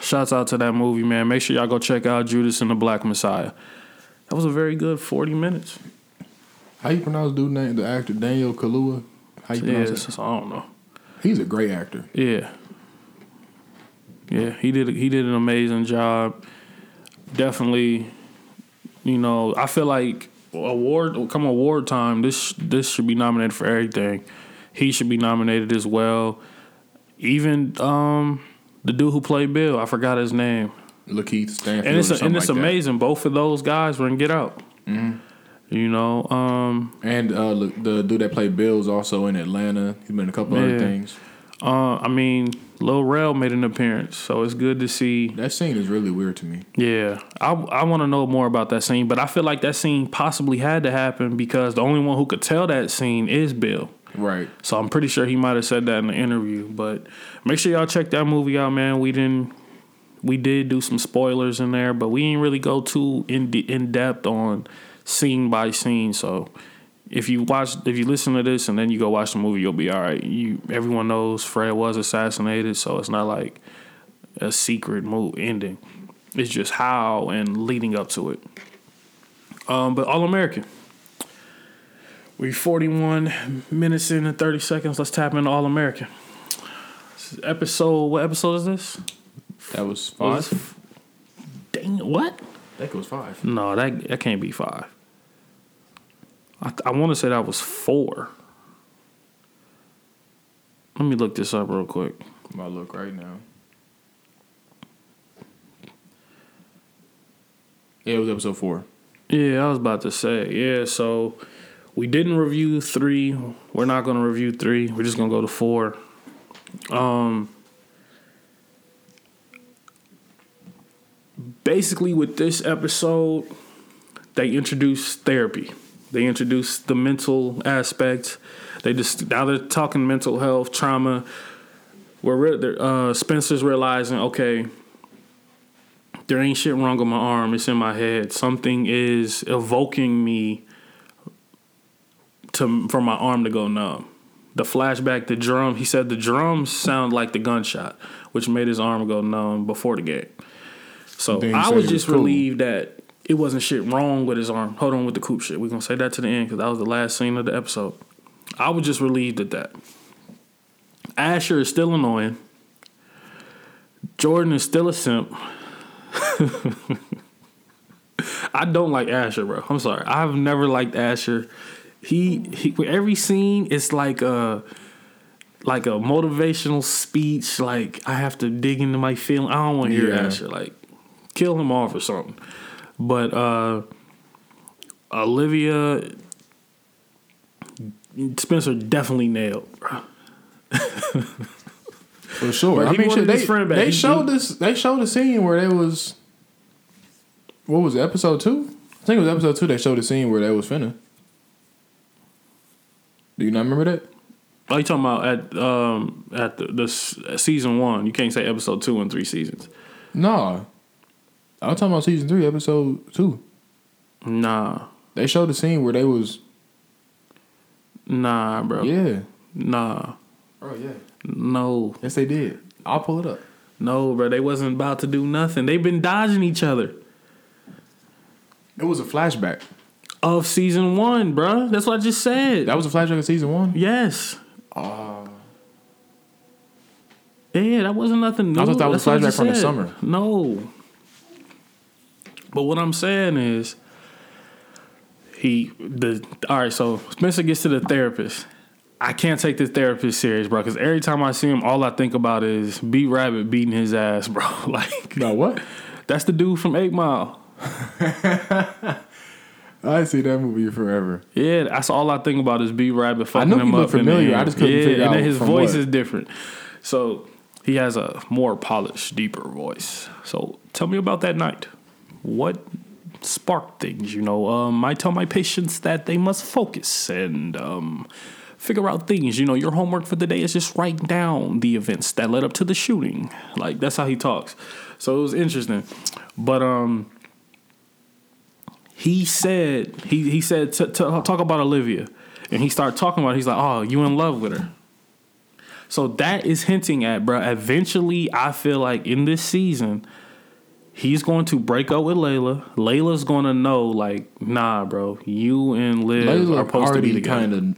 shouts out to that movie, man. Make sure y'all go check out Judas and the Black Messiah. That was a very good forty minutes. How you pronounce dude name? The actor Daniel Kaluuya. How you pronounce Yes, it? I don't know. He's a great actor. Yeah. Yeah, he did he did an amazing job. Definitely, you know, I feel like award come award time, this this should be nominated for everything. He should be nominated as well. Even um the dude who played Bill, I forgot his name. Lakeith Stanfield. And it's or and it's like that. amazing. Both of those guys were in Get Out. You know, um, And uh, look, the dude that played Bill is also in Atlanta. He's been in a couple Yeah. other things. uh, I mean, Lil Rel made an appearance, so it's good to see That scene is really weird to me. Yeah, I I want to know more about that scene, but I feel like that scene possibly had to happen because the only one who could tell that scene is Bill. Right. So I'm pretty sure he might have said that in the interview. But make sure y'all check that movie out, man. We didn't, we did do some spoilers in there, but we didn't really go too in de- in depth on scene by scene. So if you watch, if you listen to this and then you go watch the movie, you'll be all right. You everyone knows Fred was assassinated, so it's not like a secret move ending. It's just how and leading up to it. Um, but All American. We 41 minutes in and 30 seconds. Let's tap into All American. Episode. What episode is this? That was Was five. this- Dang, what? That was five. No, that that can't be five. I I want to say that was four. Let me look this up real quick. I'm about to look right now. Yeah, it was episode four. Yeah, I was about to say. Yeah, so we didn't review three. We're not going to review three. We're just going to go to four. Um, basically, with this episode, they introduce therapy. They introduce the mental aspect. They just now they're talking mental health, trauma. Where re- uh, Spencer's realizing, okay, there ain't shit wrong with my arm. It's in my head. Something is evoking me to for my arm to go numb. The flashback, the drum. He said the drums sound like the gunshot, which made his arm go numb before the game. So I was just cool. relieved that it wasn't shit wrong with his arm. Hold on with the coop shit. We're gonna say that to the end because that was the last scene of the episode. I was just relieved at that. Asher is still annoying. Jordan is still a simp. I don't like Asher, bro. I'm sorry. I've never liked Asher. He, he every scene, it's like a like a motivational speech. Like I have to dig into my feeling. I don't want to hear Yeah. Asher. Like kill him off or something. But uh Olivia Spencer definitely nailed. For sure. I mean, shit, they, his friend back. they showed this. They showed a scene where they was. What was it, episode two? I think it was episode two. They showed a scene where they was finna. Do you not remember that? Are you talking about at um at the, the s- season one? You can't say episode two and three seasons. No, I was talking about season three, episode two. Nah, They showed a scene where they was. nah, bro. Yeah. Nah, Oh yeah. no, Yes, they did. I'll pull it up. no, bro. They wasn't about to do nothing. They've been dodging each other It was a flashback. of season one, bro. That's what I just said. That was a flashback of season one. yes. Uh, Yeah, that wasn't nothing new. I thought that was That's I flashback from the summer. No. But what I'm saying is, he the all right. So Spencer gets to the therapist. I can't take this therapist serious, bro. Because every time I see him, all I think about is B Rabbit beating his ass, bro. like no, what? that's the dude from Eight Mile. I see that movie forever. Yeah, that's all I think about is B Rabbit fucking him up. looked in the familiar. I just couldn't yeah, figure and then out his from voice what. is different. So he has a more polished, deeper voice. So tell me about that night. What sparked things? You know, um, I tell my patients that they must focus and um, figure out things. You know, your homework for the day is just write down the events that led up to the shooting. Like that's how he talks. So it was interesting. But um he said he he said to, to talk about Olivia, and he started talking about. It, he's like, "Oh, you in love with her?" So that is hinting at, bro. Eventually, I feel like in this season, he's going to break up with Layla. Layla's going to know, like, nah, bro, you and Liv Layla are supposed to be already together. kind of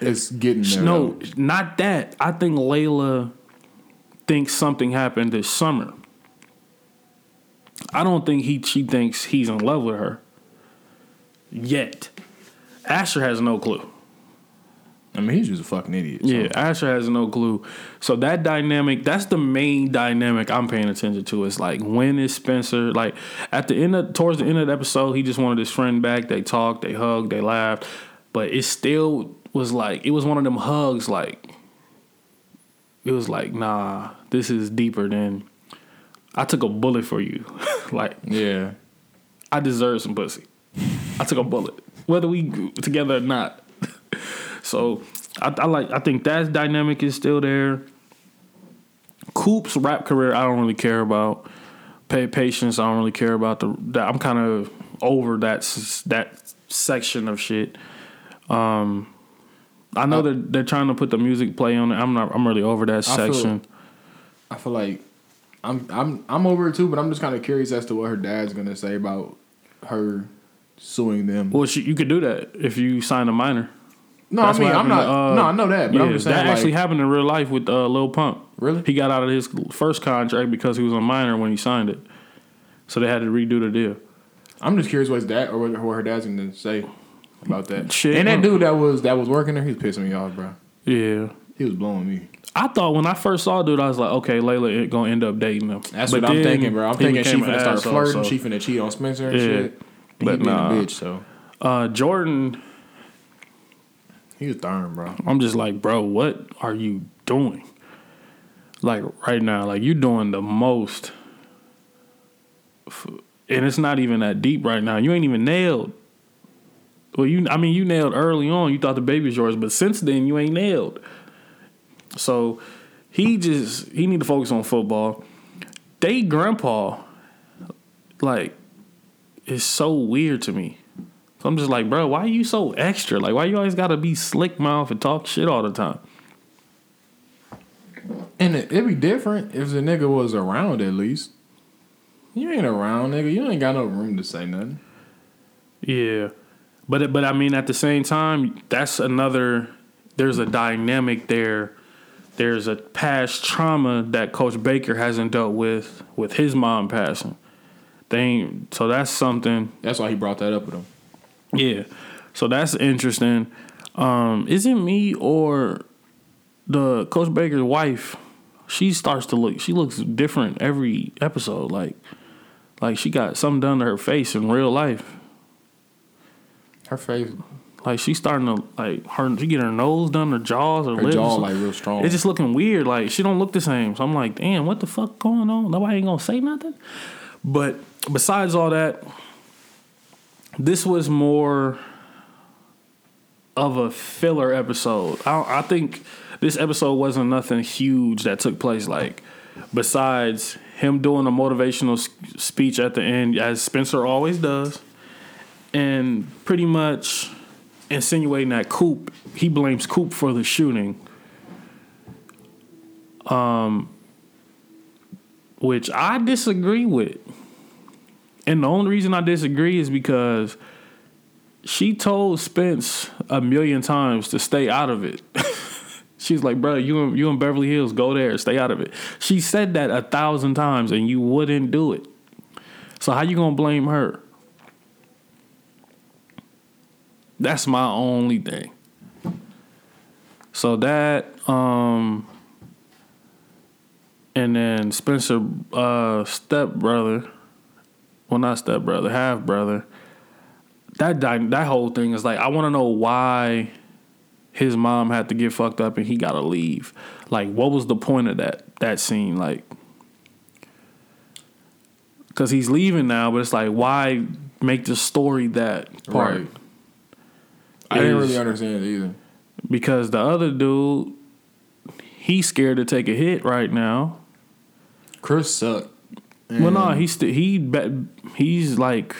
it's getting there. No, though. not that. I think Layla thinks something happened this summer. I don't think he she thinks he's in love with her. Yet. Asher has no clue. I mean he's just a fucking idiot. so. Yeah, Asher has no clue. So that dynamic, that's the main dynamic I'm paying attention to. It's like when is Spencer like at the end of towards the end of the episode, he just wanted his friend back. They talked, they hugged, they laughed. But it still was like it was one of them hugs like it was like, nah, this is deeper than I took a bullet for you. like Yeah. I deserve some pussy. I took a bullet, whether we together or not. So I, I like. I think that dynamic is still there. Coop's rap career, I don't really care about. Pay patience, I don't really care about the. That, I'm kind of over that that section of shit. Um, I know they're they're trying to put the music play on it. I'm not. I'm really over that I feel- section. I feel like I'm I'm I'm over it too, but I'm just kind of curious as to what her dad's gonna say about her suing them. well, she, you could do that if you sign a minor. No, That's I mean I'm not. to, uh, no, I know that, but I'm just saying that actually like, happened in real life with uh, Lil Pump. Really? He got out of his first contract because he was a minor when he signed it, so they had to redo the deal. I'm just curious what his dad or what, her dad's gonna say about that. Shit. And that dude that was that was working there, he was pissing me off, bro. Yeah, He was blowing me. I thought when I first saw dude, I was like, okay, Layla ain't gonna end up dating him. That's But what I'm thinking, bro. I'm thinking she became an finna start asshole, flirting. so- She finna cheat on Spencer and Yeah. shit. He But being nah. a bitch, so Uh, Jordan, he was darn, bro. I'm just like, bro, what are you doing? Like right now, like you doing the most, and it's not even that deep right now. You ain't even nailed. Well, you, I mean, you nailed early on. You thought the baby's yours, but since then you ain't nailed. So he just he need to focus on football. They grandpa, like, is so weird to me. So I'm just like, bro, why are you so extra? Like, why you always gotta be slick mouth and talk shit all the time? And it, it'd be different if the nigga was around at least. You ain't around, nigga. You ain't got no room to say nothing. Yeah, but but I mean, at the same time, that's another. There's a dynamic there. There's a past trauma that Coach Baker hasn't dealt with with his mom passing. They ain't, so that's something. That's why he brought that up with him. Yeah, so that's interesting. Um, is it me or the Coach Baker's wife? She starts to look. She looks different every episode. Like, like she got something done to her face in real life. Her face, Like she's starting to like her. She get her nose done, her jaws, her, her lips. jaw like real strong. It's just looking weird. Like she don't look the same. So I'm like, damn, what the fuck going on? Nobody ain't gonna say nothing. But besides all that, this was more of a filler episode. I, I think this episode wasn't nothing huge that took place. Like besides him doing a motivational speech at the end, as Spencer always does, and pretty much insinuating that Coop he blames Coop for the shooting. Um, which I disagree with. And the only reason I disagree is because she told Spence a million times to stay out of it. She's like, bro, you you in Beverly Hills, go there, stay out of it. She said that a thousand times and you wouldn't do it. So how you gonna blame her? That's my only thing. So that, um, and then Spencer, uh, step brother, well not step brother, half brother. That that whole thing is like I want to know why his mom had to get fucked up and he got to leave. Like, what was the point of that that scene? Like, because he's leaving now, but it's like, why make the story that part? right. I didn't really understand it either. because the other dude, he's scared to take a hit right now. Chris sucked. Well, no, he's st- he he's like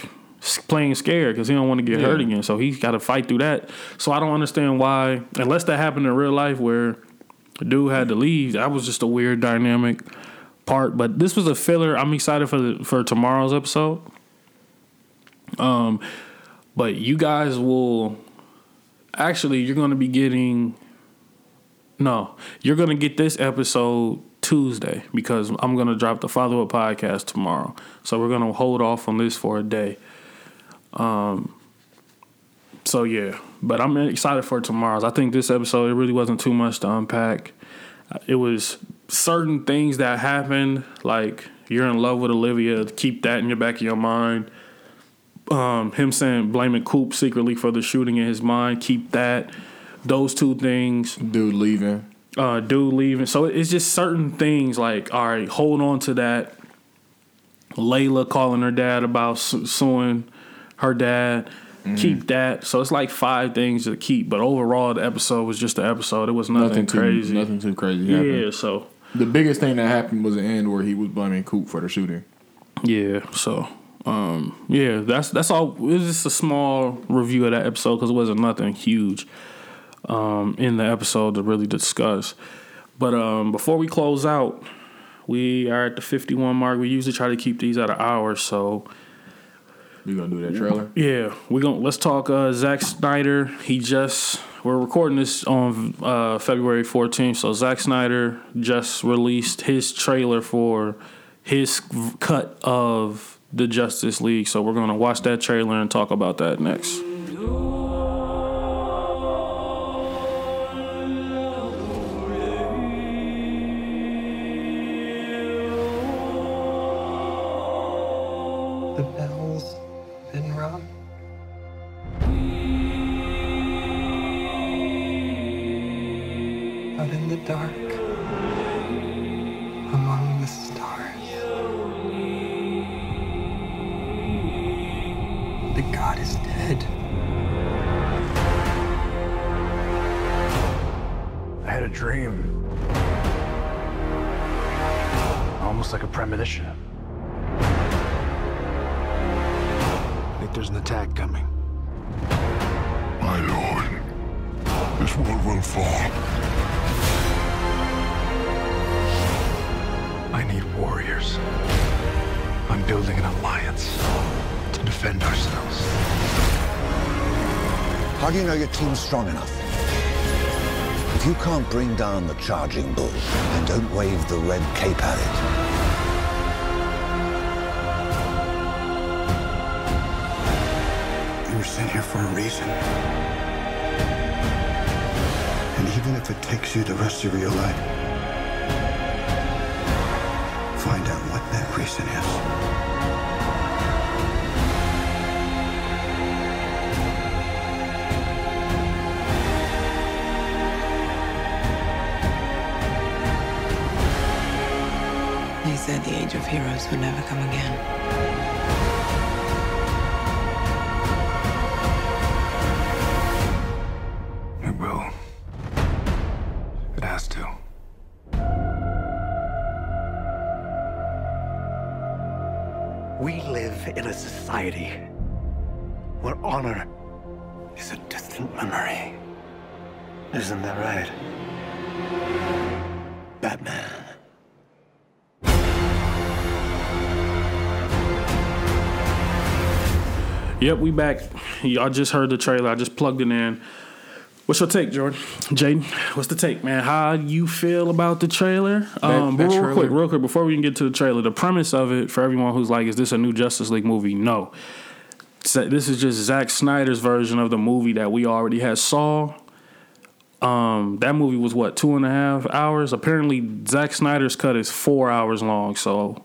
playing scared because he don't want to get hurt again. So he's got to fight through that. So I don't understand why, unless that happened in real life where dude had to leave. That was just a weird dynamic part. But this was a filler. I'm excited for the, for tomorrow's episode. Um, but you guys will actually you're going to be getting no, you're gonna get this episode Tuesday because I'm gonna drop the follow up podcast tomorrow. So we're gonna hold off on this for a day. Um. So yeah, but I'm excited for tomorrow's. I think this episode it really wasn't too much to unpack. It was certain things that happened, like you're in love with Olivia. Keep that in your back of your mind. Um, him saying blaming Coop secretly for the shooting in his mind. Keep that. Those two things Dude leaving. Uh, dude leaving. So it's just certain things like, all right, hold on to that. Layla calling her dad about su- suing her dad. Keep that. So it's like five things to keep. But overall, the episode was just an episode. It was nothing, Nothing too crazy. Nothing too crazy. happened. yeah. So The biggest thing that happened was the end where he was blaming Coop for the shooting. yeah. So um, yeah, that's that's all. It was just a small review of that episode because it wasn't nothing huge um, in the episode to really discuss. But um, before we close out, we are at the 51 mark. We usually try to keep these at an hour, so You gonna do that trailer? yeah, we going to let's talk uh, Zack Snyder. He just we're recording this on uh, February 14th, so Zack Snyder just released his trailer for his cut of the Justice League. So we're gonna watch that trailer and talk about that next. Strong enough? If you can't bring down the charging bull, then don't wave the red cape at it. You were sent here for a reason. And even if it takes you the rest of your life, find out what that reason is. They said the age of heroes would never come again. It will. It has to. We live in a society where honor is a distant memory. Isn't that right? Yep, we back. Y'all just heard the trailer. I just plugged it in. What's your take, Jordan? Jaden, what's the take, man? How you feel about the trailer? um, that but real trailer- quick, real quick, before we can get to the trailer, the premise of it for everyone who's like, is this a new Justice League movie? No. This is just Zack Snyder's version of the movie that we already had saw. Um, that movie was what two and a half hours. Apparently, Zack Snyder's cut is four hours long. So,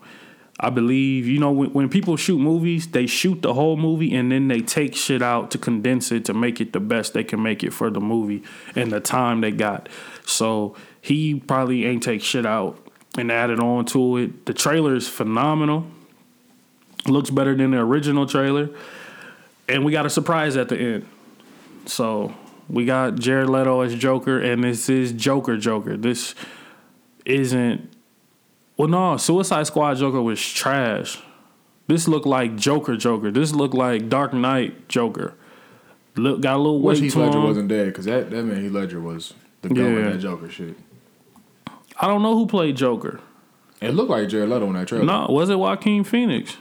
I believe you know when, when people shoot movies, they shoot the whole movie and then they take shit out to condense it to make it the best they can make it for the movie and the time they got. So he probably ain't take shit out and added on to it. The trailer is phenomenal. Looks better than the original trailer, and we got a surprise at the end. So We got Jared Leto as Joker, and this is Joker Joker. This isn't. Well, no, Suicide Squad Joker was trash. This looked like Joker Joker. This looked like Dark Knight Joker. Look, got a little Wish weight Heath to Ledger him. wasn't dead because that that man Heath Ledger was the guy Yeah. with that Joker shit. I don't know who played Joker. It looked like Jared Leto in that trailer. No, was it Joaquin Phoenix?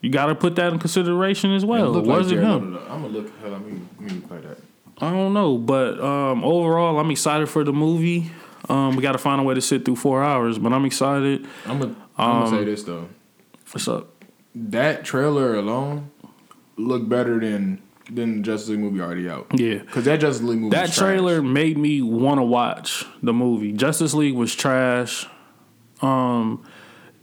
You got to put that in consideration as it well. like was it Jared him? Leto. I'm gonna look. Hell, let me let me play that. I don't know, but um, overall, I'm excited for the movie. Um, we got to find a way to sit through four hours, but I'm excited. I'm gonna I'm Um, gonna say this though. What's up? That trailer alone looked better than than Justice League movie already out. Yeah. because that Justice League movie. That was trash. trailer made me want to watch the movie. Justice League was trash. Um,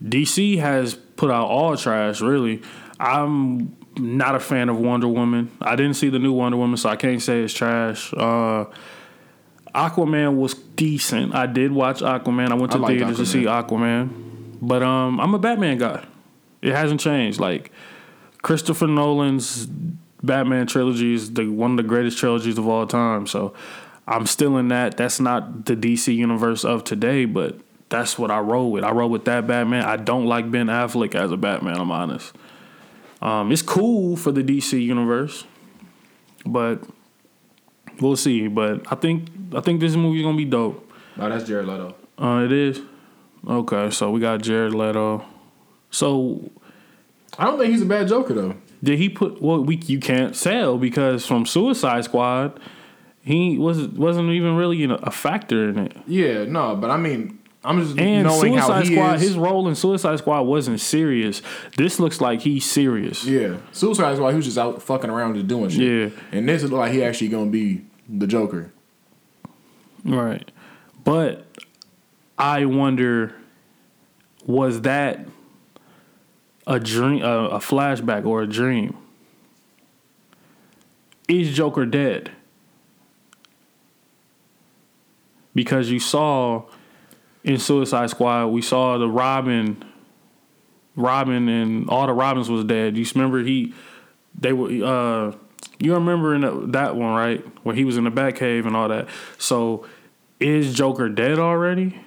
DC has put out all trash. Really, I'm not a fan of Wonder Woman. I didn't see the new Wonder Woman, so I can't say it's trash. Uh, Aquaman was decent. I did watch Aquaman. I went to liked theaters to see Aquaman, but um, I'm a Batman guy. It hasn't changed. Like Christopher Nolan's Batman trilogy is the one of the greatest trilogies of all time. So I'm still in that. That's not the DC universe of today, but that's what I roll with. I roll with that Batman. I don't like Ben Affleck as a Batman. I'm honest. Um, it's cool for the DC universe, but we'll see. But I think I think this movie's gonna be dope. Oh, that's Jared Leto. Uh, it is. Okay, so we got Jared Leto. So I don't think he's a bad Joker though. did he put? Well, we you can't sell because from Suicide Squad, he was wasn't even really a, a factor in it. Yeah, no, but I mean, I'm just And knowing how Suicide Squad, is. his role in Suicide Squad wasn't serious. This looks like he's serious. yeah, Suicide Squad. He was just out fucking around, just doing shit. Yeah. and this is like he actually gonna be the Joker. Right. But I wonder was that a dream a, a flashback or a dream? Is Joker dead? Because you saw in Suicide Squad, we saw the Robin Robin and all the Robins was dead. You remember he they were uh you remember in the, that one, right? Where he was in the Batcave and all that. So is Joker dead already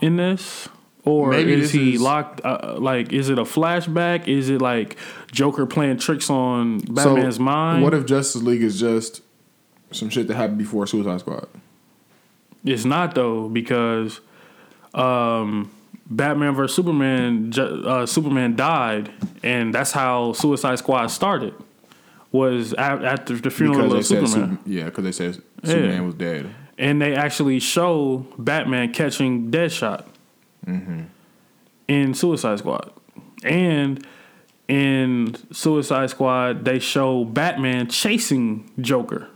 in this? Or Maybe is this he is- locked? Uh, like, is it a flashback? Is it like Joker playing tricks on Batman's so mind? What if Justice League is just some shit that happened before Suicide Squad? It's not though because um, Batman vs Superman, uh, Superman died, and that's how Suicide Squad started. Was a- after the funeral Because of Superman, Super- yeah, because they said Yeah. Superman was dead. and they actually show Batman catching Deadshot mm-hmm. in Suicide Squad, and in Suicide Squad they show Batman chasing Joker.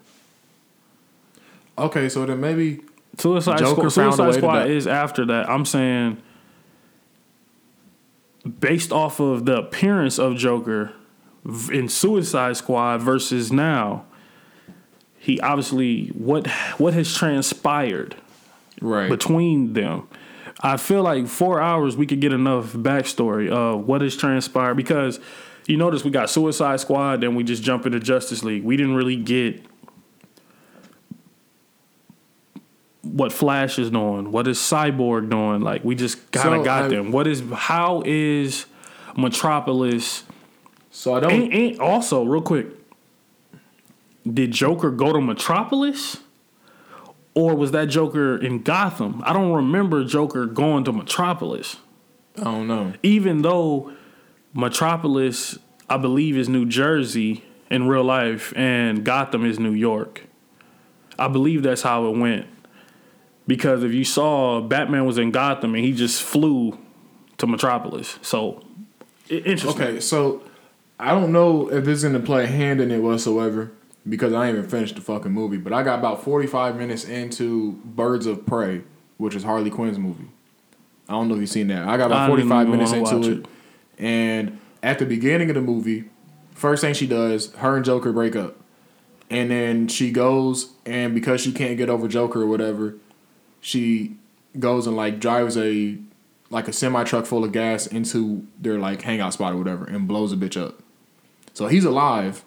Okay, so then maybe Suicide Joker a Suicide Squad is after that. I'm saying, based off of the appearance of Joker in Suicide Squad versus now, he obviously what what has transpired right between them. I feel like four hours we could get enough backstory of what has transpired because you notice we got Suicide Squad, then we just jump into Justice League. We didn't really get what Flash is doing, what is Cyborg doing. Like we just kind of So, got I- them. What is how is Metropolis? So I don't. And, and also, real quick, did Joker go to Metropolis? Or was that Joker in Gotham? I don't remember Joker going to Metropolis. I don't know. Even though Metropolis, I believe, is New Jersey in real life and Gotham is New York. I believe that's how it went. Because if you saw Batman was in Gotham and he just flew to Metropolis. So, interesting. Okay, so I don't know if this is gonna play a hand in it whatsoever because I ain't even finished the fucking movie. But I got about forty five minutes into Birds of Prey, which is Harley Quinn's movie. I don't know if you've seen that. I got about forty five minutes into watch it, and at the beginning of the movie, first thing she does, her and Joker break up, and then she goes and because she can't get over Joker or whatever, she goes and like drives a like a semi truck full of gas into their like hangout spot or whatever and blows a bitch up. So he's alive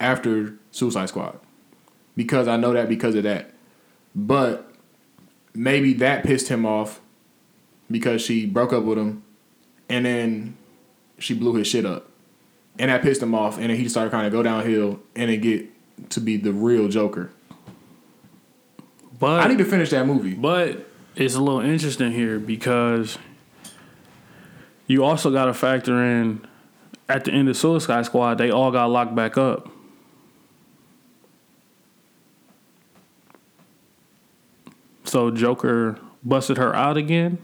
after Suicide Squad. because I know that because of that. But maybe that pissed him off because she broke up with him and then she blew his shit up. And that pissed him off and then he started kind of go downhill and then get to be the real Joker. But I need to finish that movie. But it's a little interesting here because you also got to factor in at the end of Suicide Squad, they all got locked back up. So Joker busted her out again.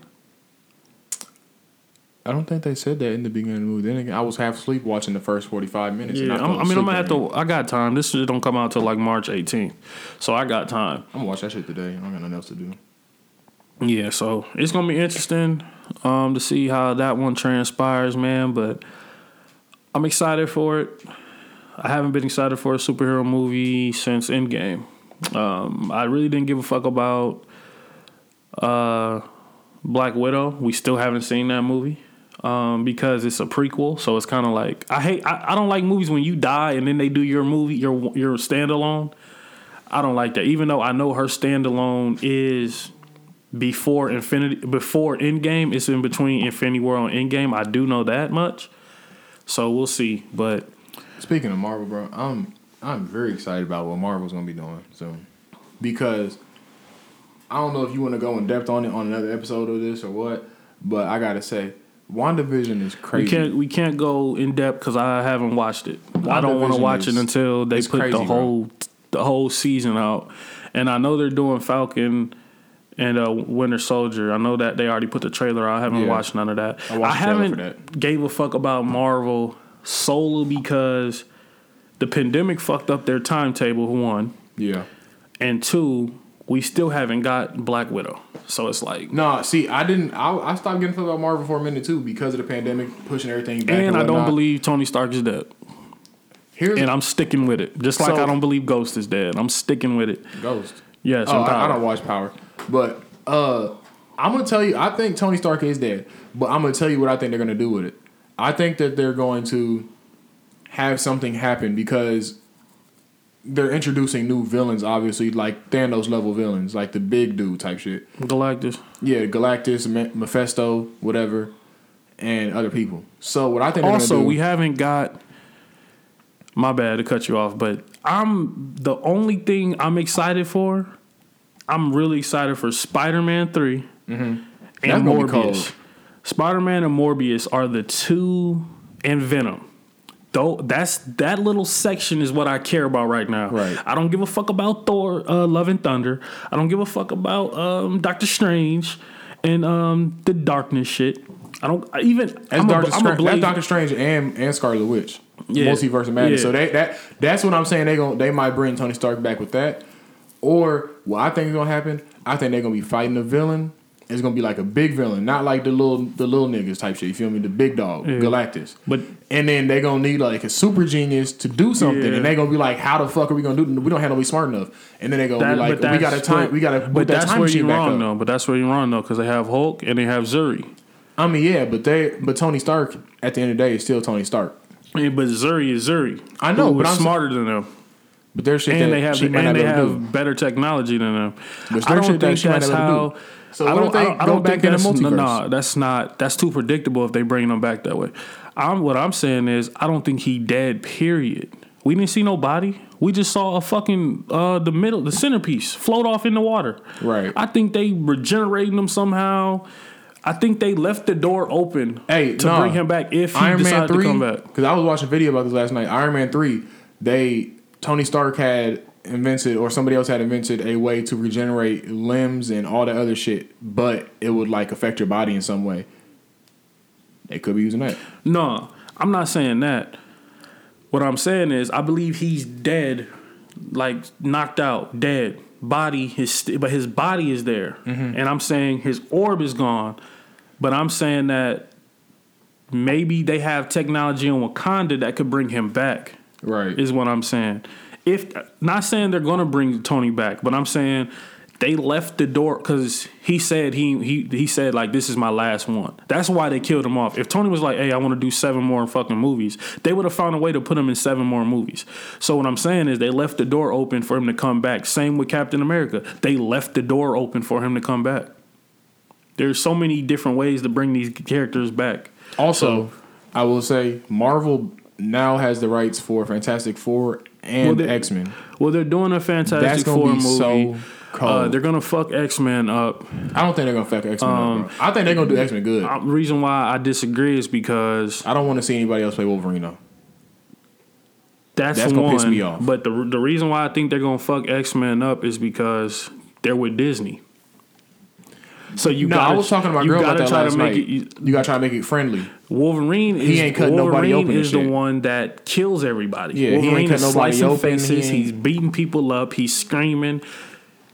I don't think they said that in the beginning of the movie. Then again, I was half asleep watching the first forty five minutes. Yeah, I, I mean, I'm gonna have to. I got time. This shit don't come out till like March 18th, so I got time. I'm gonna watch that shit today. I don't got nothing else to do. Yeah, so it's gonna be interesting um, to see how that one transpires, man. But I'm excited for it. I haven't been excited for a superhero movie since Endgame. Um, I really didn't give a fuck about uh, Black Widow. We still haven't seen that movie um, because it's a prequel. So it's kind of like I hate. I, I don't like movies when you die and then they do your movie, your your standalone. I don't like that. Even though I know her standalone is before Infinity, before Endgame, it's in between Infinity War and Endgame. I do know that much. So we'll see. But Speaking of Marvel, bro, I'm I'm very excited about what Marvel's gonna be doing soon because I don't know if you want to go in depth on it on another episode of this or what, but I gotta say, WandaVision is crazy. we can't we can't go in depth because I haven't watched it. I don't want to watch is- it until they put crazy, the bro. whole the whole season out. And I know they're doing Falcon and uh, Winter Soldier. I know that they already put the trailer out. I haven't Yeah. watched none of that. I watched the haven't that. gave a fuck about Marvel solely because the pandemic fucked up their timetable. One Yeah. and two, we still haven't got Black Widow. So it's like, No, see, I didn't. I, I stopped getting fucked about Marvel for a minute too because of the pandemic pushing everything back. and I don't believe Tony Stark is dead. Here's and I'm sticking with it. Just like I don't believe Ghost is dead. I'm sticking with it. Ghost. Yes, oh, I, I don't watch Power, but uh, I'm gonna tell you. I think Tony Stark is dead, but I'm gonna tell you what I think they're gonna do with it. I think that they're going to have something happen because they're introducing new villains, obviously, like Thanos level villains, like the big dude type shit. Galactus. Yeah, Galactus, Mephisto, whatever, and other people. So what I think they're Also, do, we haven't got. My bad to cut you off, but I'm the only thing I'm excited for. I'm really excited for Spider-Man 3 Mm-hmm. and That's gonna be cold. Morbius. Spider-Man and Morbius are the two, and Venom. Though that's that little section is what I care about right now. Right. I don't give a fuck about Thor, uh, Love and Thunder. I don't give a fuck about um, Doctor Strange and um, the darkness shit. I don't I even. That's I'm a- Doctor I'm a Strange. That's Blade- Doctor Strange and and Scarlet Witch. Yeah. Multiverse of Madness. Yeah. So they, that that's what I'm saying. They going they might bring Tony Stark back with that, or what I think is gonna happen. I think they're gonna be fighting a villain. It's gonna be like a big villain, not like the little the little niggas type shit. You feel me? The big dog, Yeah. Galactus. But And then they're gonna need like a super genius to do something, Yeah. and they're gonna be like, "How the fuck are we gonna do? We don't have nobody smart enough." And then they That- be like, "We got a time. where- we got to But that that's where you're wrong up." though. But that's where you're wrong though, because they have Hulk and they have Shuri. I mean, yeah, but they but Tony Stark at the end of the day is still Tony Stark. Yeah, but Shuri is Shuri. I know, but I'm smarter than them, But there's shit and that they have she might and they have better technology than them. But I don't think that's not be able how. So I don't, if I don't, I don't think that's no, nah, that's not that's too predictable if they bring them back that way. I'm what I'm saying is I don't think he dead. Period. We didn't see no body. We just saw a fucking uh, the middle, the centerpiece float off in the water. Right. I think they regenerating them somehow. I think they left the door open Hey, to nah. bring him back if he Iron Man three, to come back. because I was watching a video about this last night. Iron Man three, they Tony Stark had invented or somebody else had invented a way to regenerate limbs and all that other shit, but it would like affect your body in some way. They could be using that. No, I'm not saying that. What I'm saying is, I believe he's dead, like knocked out, dead. Body, his but his body is there, Mm-hmm. and I'm saying his orb is gone. But I'm saying that maybe they have technology in Wakanda that could bring him back. Right. Is what I'm saying. If not saying they're gonna bring Tony back, but I'm saying they left the door because he said he he he said like this is my last one. That's why they killed him off. If Tony was like, "Hey, I want to do seven more fucking movies," they would have found a way to put him in seven more movies. So what I'm saying is they left the door open for him to come back. Same with Captain America. They left the door open for him to come back. There's so many different ways to bring these characters back. Also, I will say Marvel now has the rights for Fantastic Four and Well, X Men. Well, they're doing a Fantastic Four movie. so. Uh, they're gonna fuck X Men up. I don't think they're gonna fuck X Men. Um. I think they're gonna do X Men good. Uh, reason why I disagree is because I don't want to see anybody else play Wolverine though. That's, That's one. gonna piss me off. But the the reason why I think they're gonna fuck X Men up is because they're with Disney. So you no, gotta, I was talking to my you girl about gotta that try last to make night. it. You, You gotta try to make it friendly. Wolverine is He ain't cut nobody Wolverine open is the one that kills everybody. Yeah, he ain't is nobody slicing open, faces. ain't- He's beating people up. He's screaming.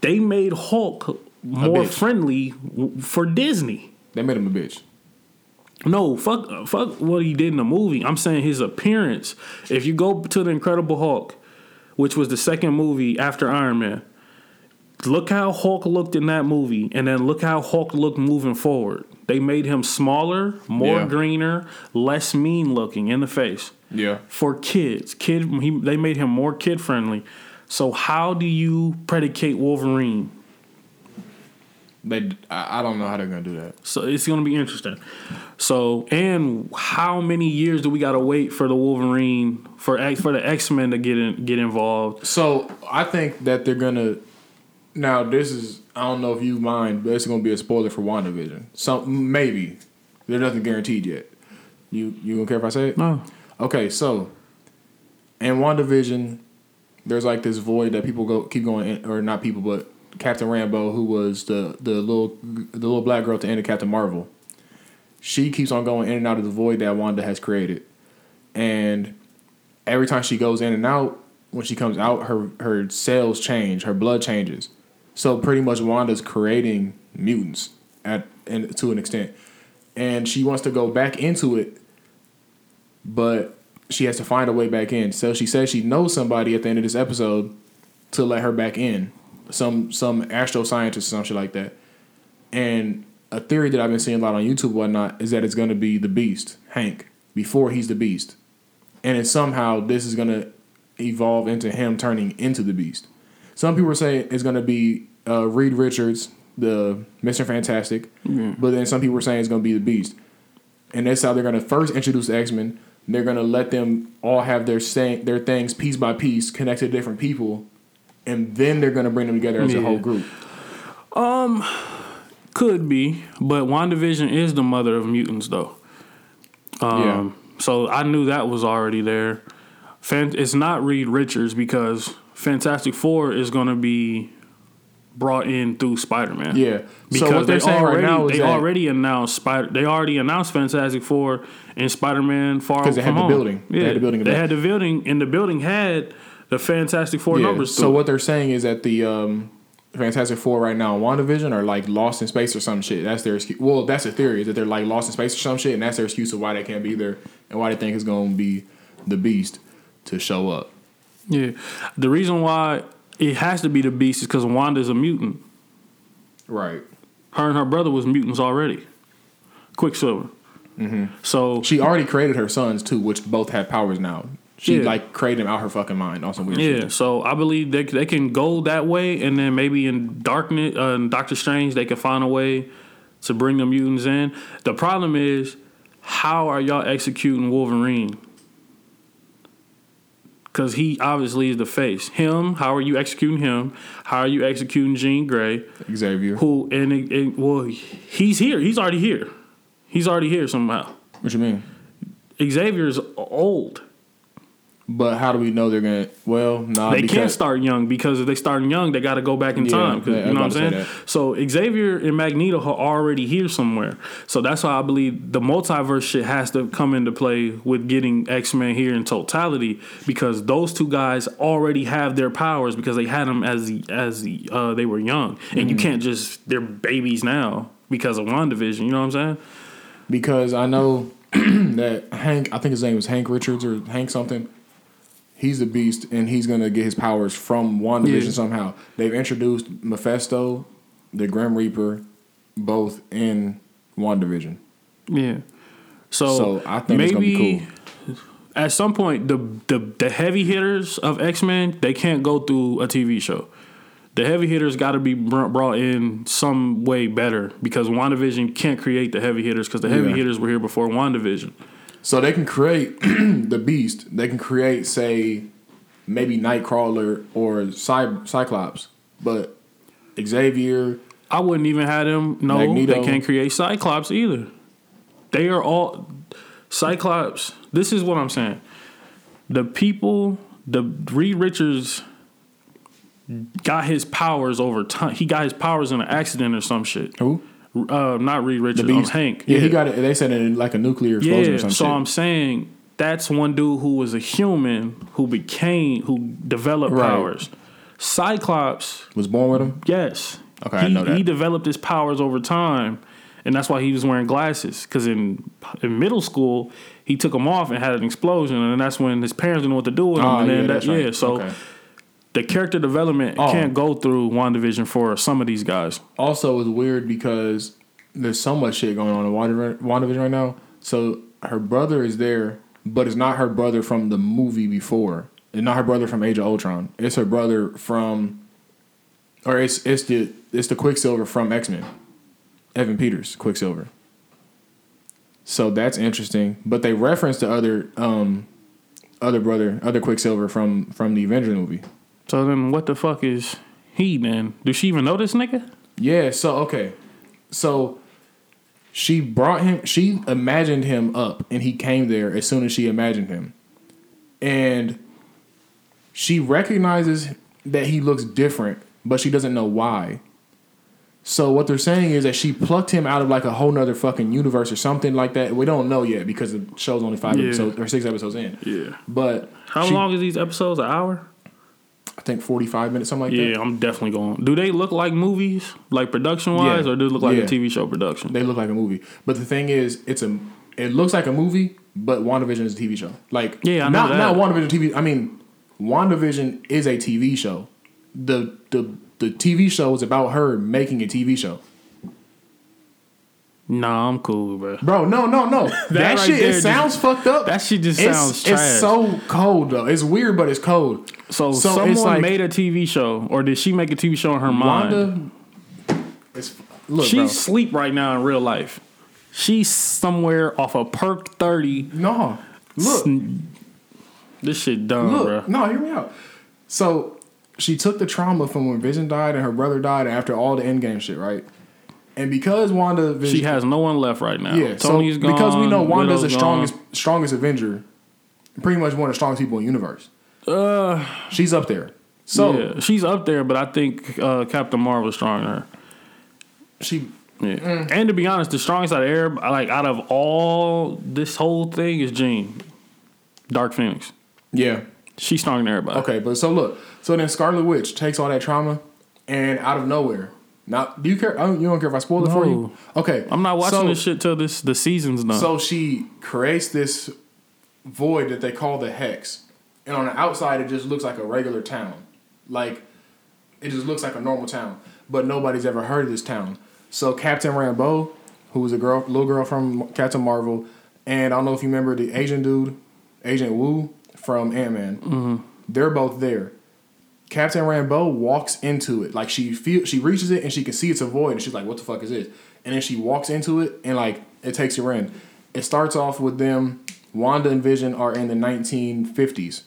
They made Hulk more friendly for Disney. They made him a bitch. No, fuck, fuck what he did in the movie. I'm saying his appearance. If you go to the Incredible Hulk, which was the second movie after Iron Man, look how Hulk looked in that movie, and then look how Hulk looked moving forward. They made him smaller, more Yeah. greener, less mean looking in the face Yeah. for kids. Kid, he, they made him more kid friendly. So how do you predicate Wolverine? They, I, don't know how they're gonna do that. So it's going to be interesting. So and how many years do we got to wait for the Wolverine for X- for the X Men to get in, get involved? So I think that they're gonna. Now this is I don't know if you mind, but it's gonna be a spoiler for WandaVision. Some maybe there's nothing guaranteed yet. You you don't care if I say it? No. Okay, so in WandaVision, there's like this void that people go keep going in, or not people, but Captain Rambeau, who was the the little the little black girl at the end of Captain Marvel. She keeps on going in and out of the void that Wanda has created, and every time she goes in and out, when she comes out, her her cells change, her blood changes. So pretty much Wanda's creating mutants at and to an extent, and she wants to go back into it, but she has to find a way back in. So she says she knows somebody at the end of this episode to let her back in, some some astro scientist or some shit like that. And a theory that I've been seeing a lot on YouTube, whatnot, is that it's going to be the Beast, Hank, before he's the Beast, and then somehow this is going to evolve into him turning into the Beast. Some people are saying it's going to be uh, Reed Richards, the Mister Fantastic, but then some people are saying it's going to be the Beast, and that's how they're going to first introduce X Men. They're going to let them all have their say, their things piece by piece connected to different people, and then they're going to bring them together as a whole group. Um, could be, but WandaVision is the mother of mutants, though. Um, so I knew that was already there. Fan- it's not Reed Richards because Fantastic Four is going to be brought in through Spider Man. Yeah. because so what they're they saying already right now is they already announced Spider. They already announced Fantastic Four and Spider Man Far 'Cause they From had the Home. building. They had the building They had the building, and the building had the Fantastic Four Yeah, numbers. So through what they're saying is that the um, Fantastic Four right now, and WandaVision, are like lost in space or some shit. That's their excuse. Well, that's a theory is that they're like lost in space or some shit, and that's their excuse of why they can't be there and why they think it's going to be the Beast to show up. Yeah, the reason why it has to be the Beast is because Wanda's a mutant. Right. Her and her brother was mutants already. Quicksilver. Mm-hmm. So She already created her sons too, which both have powers now. She Yeah. like created them out her fucking mind on some weird yeah, shit. so I believe they they can go that way, and then maybe in Darkness, uh, in Doctor Strange, they can find a way to bring the mutants in. The problem is, how are y'all executing Wolverine? Because he obviously is the face. Him, how are you executing him? How are you executing Jean Grey? Xavier. Who and well, he's here. He's already here. He's already here somehow. What you mean? Xavier's old. But how do we know they're gonna? Well, nah, they can't start young because if they start young, they got to go back in Yeah, time. yeah, you know what I'm saying? say So Xavier and Magneto are already here somewhere. So that's why I believe the multiverse shit has to come into play with getting X Men here in totality because those two guys already have their powers because they had them as as uh, they were young, and you Mhm. can't just they're babies now because of WandaVision. You know what I'm saying? because I know that Hank, I think his name was Hank Richards or Hank something. He's the beast, and he's gonna get his powers from WandaVision Yeah. somehow. They've introduced Mephisto, the Grim Reaper, both in WandaVision. Yeah. So, So, I think it's maybe gonna be at some point the, the the heavy hitters of X Men they can't go through a TV show. The heavy hitters got to be brought in some way better because WandaVision can't create the heavy hitters because the heavy Yeah. hitters were here before WandaVision. So they can create the Beast. They can create, say, maybe Nightcrawler or Cy- Cyclops, but Xavier. I wouldn't even have them. No, Magneto. they can't create Cyclops either. They are all Cyclops. This is what I'm saying. The people, the Reed Richards got his powers over time. He got his powers in an accident or some shit. Who? Uh, not Reed Richards. Um. Hank. Yeah, he got it. They said it in like a nuclear explosion Yeah, or some so shit. I'm saying that's one dude who was a human who became who developed Right. powers. Cyclops Was born with him. Yes. Okay, I he, know that. He developed his powers over time, and that's why he was wearing glasses. Because in in middle school, he took them off and had an explosion, and that's when his parents didn't know what to do with him. Oh, and then yeah, that, that's right. yeah, so Okay. The character development Oh. can't go through WandaVision for some of these guys. Also, it's weird because there's so much shit going on in Wanda- WandaVision right now. So her brother is there, but it's not her brother from the movie before. It's not her brother from Age of Ultron. It's her brother from, or it's it's the it's the Quicksilver from X Men. Evan Peters, Quicksilver. So that's interesting. But they reference the other um other brother, other Quicksilver from from the Avenger movie. So then, what the fuck is he? Then does she even know this nigga? Yeah, so okay. So she brought him she imagined him up and he came there as soon as she imagined him. And she recognizes that he looks different, but she doesn't know why. So what they're saying is that she plucked him out of like a whole nother fucking universe or something like that. We don't know yet because the show's only five Yeah. episodes or six episodes in. Yeah. But How she- long is these episodes? An hour? I think forty five minutes, something like that. yeah, I'm definitely going. Do they look like movies, like production wise, Yeah. or do they look like Yeah. a TV show production? They look like a movie. But the thing is, it's a it looks like a movie, but WandaVision is a TV show. Like Yeah, I know not that. not WandaVision TV. I mean, WandaVision is a TV show. The the the TV show is about her making a TV show. Nah, I'm cool, bro. Bro, no, no, no. that right shit it just- sounds fucked up. That shit just It's- sounds trash. It's so cold though. It's weird, but it's cold. So, So someone like- made a TV show, or did she make a TV show in her mind? Wanda. It's look, She's bro. asleep right now in real life. She's somewhere off a perk thirty. No, look. This shit dumb, Look, bro. no, hear me out. So she took the trauma from when Vision died and her brother died after all the Endgame shit, right? And because Wanda, Vision, She has no one left right now. yeah, Tony's so gone. because we know Wanda's the Widow's strongest, strongest Avenger, pretty much one of the strongest people in the universe. Uh, She's up there. So yeah, she's up there, but I think uh, Captain Marvel's stronger than her. she, Yeah. Mm. And to be honest, the strongest out of air, like out of all this whole thing, is Jean, Dark Phoenix. yeah, She's stronger than everybody. okay. But so look, so then Scarlet Witch takes all that trauma, and out of nowhere, now do you care? I don't, you don't care if I spoil it for you? Okay, I'm not watching so- this shit till this the season's done. So she creates this void that they call the hex, and on the outside it just looks like a regular town, like it just looks like a normal town. But nobody's ever heard of this town. So Captain Rambeau, who was a girl, little girl from Captain Marvel, and I don't know if you remember the Asian dude, Agent Woo from Ant Man. Mm-hmm. They're both there. Captain Rambeau walks into it. Like she feel she reaches it and she can see it's a void and she's like, what the fuck is this? And then she walks into it and like it takes her in. It starts off with them, Wanda and Vision are in the 1950s.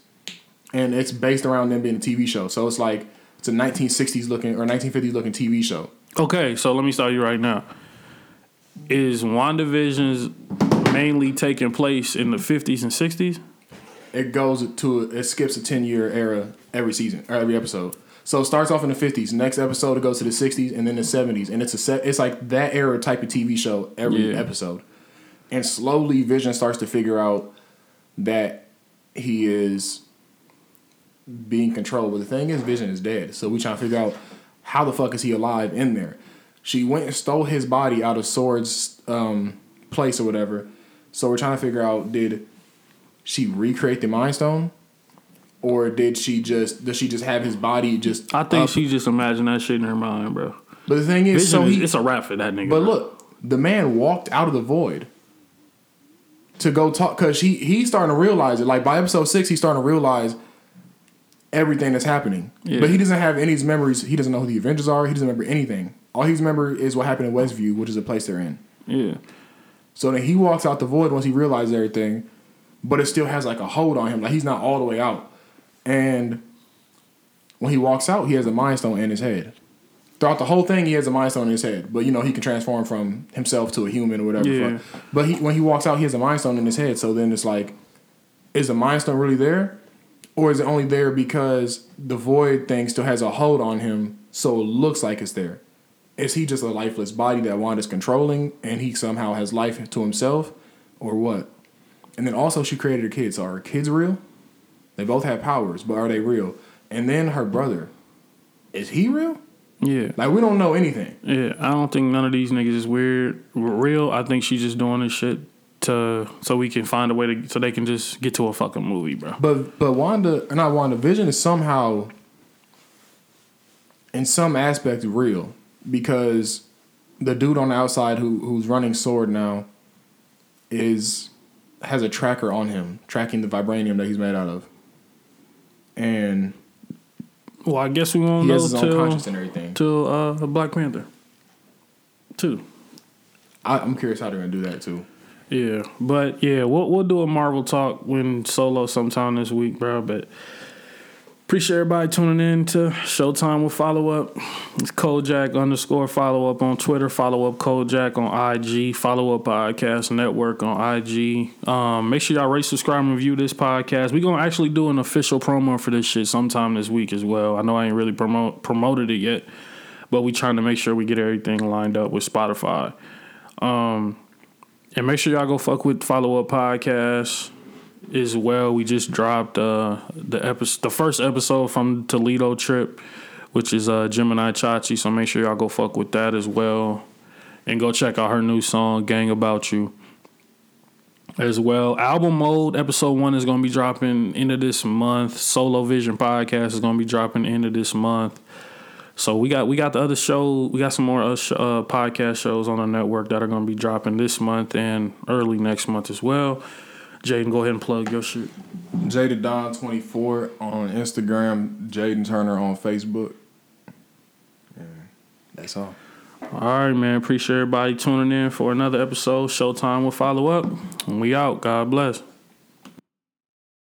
And it's based around them being a TV show. So it's like it's a 1960s looking or 1950s looking TV show. Okay, so let me start you right now. Is WandaVision's mainly taking place in the 50s and 60s? It goes to it skips a 10 year era every season or every episode. So it starts off in the 50s. Next episode it goes to the 60s and then the 70s. And it's a set it's like that era type of TV show every Yeah. episode. And slowly Vision starts to figure out that he is being controlled. But the thing is Vision is dead. So we trying to figure out how the fuck is he alive in there. She went and stole his body out of Sword's um, place or whatever. So we're trying to figure out did she recreate the Mind Stone? Or did she just does she just have his body just? I think up? she just imagined that shit in her mind, bro. But the thing is, Vision so is, he, it's a wrap for that nigga. But bro. look, the man walked out of the void to go talk because he he's starting to realize it. Like by episode six, he's starting to realize everything that's happening. Yeah. But he doesn't have any of his memories. He doesn't know who the Avengers are. He doesn't remember anything. All he's remember is what happened in Westview, which is the place they're in. yeah, So then he walks out the void once he realizes everything, but it still has like a hold on him. Like he's not all the way out. And when he walks out, he has a mind stone in his head. Throughout the whole thing, he has a mind stone in his head. But you know, he can transform from himself to a human or whatever. Yeah. fuck. But he, when he walks out, he has a mind stone in his head. So then it's like, is the mind stone really there? Or is it only there because the void thing still has a hold on him so it looks like it's there? Is he just a lifeless body that Wanda's controlling and he somehow has life to himself? Or what? And then also she created her kids. So are her kids real? They both have powers, but are they real? And then her brother, is he real? yeah, Like we don't know anything. yeah. I don't think none of these niggas is weird, real. I think she's just doing this shit to so we can find a way to so they can just get to a fucking movie, bro. But but Wanda, and not Wanda, Vision is somehow, in some aspect, real because the dude on the outside who who's running Sword now is has a tracker on him, tracking the vibranium that he's made out of, and Well, I guess we won't he know his own till conscience and everything. till uh, Black Panther two. I, I'm curious how they're gonna do that too. Yeah, but yeah, we'll we'll do a Marvel talk when Solo sometime this week, bro. But appreciate everybody tuning in to Showtime with follow up. It's Kojak underscore follow up on Twitter. Follow up Kojak on IG. Follow up Podcast Network on IG. Um, make sure y'all rate, subscribe, and review this podcast. We gonna actually do an official promo for this shit sometime this week as well. I know I ain't really promote promoted it yet, but we trying to make sure we get everything lined up with Spotify. Um, and make sure y'all go fuck with follow up podcast as well. We just dropped uh the episode, the first episode from Toledo trip, which is uh Gemini Chachi. So make sure y'all go fuck with that as well, and go check out her new song "Gang About You." As well, album mode episode one is gonna be dropping end of this month. Solo Vision podcast is gonna be dropping end of this month. So we got we got the other show. We got some more uh, uh, podcast shows on the network that are going to be dropping this month and early next month as well. Jaden, go ahead and plug your shit. Jada Don twenty four on Instagram, Jaden Turner on Facebook. Yeah, that's all. All right, man. Appreciate everybody tuning in for another episode. Showtime will follow up. And we out. God bless.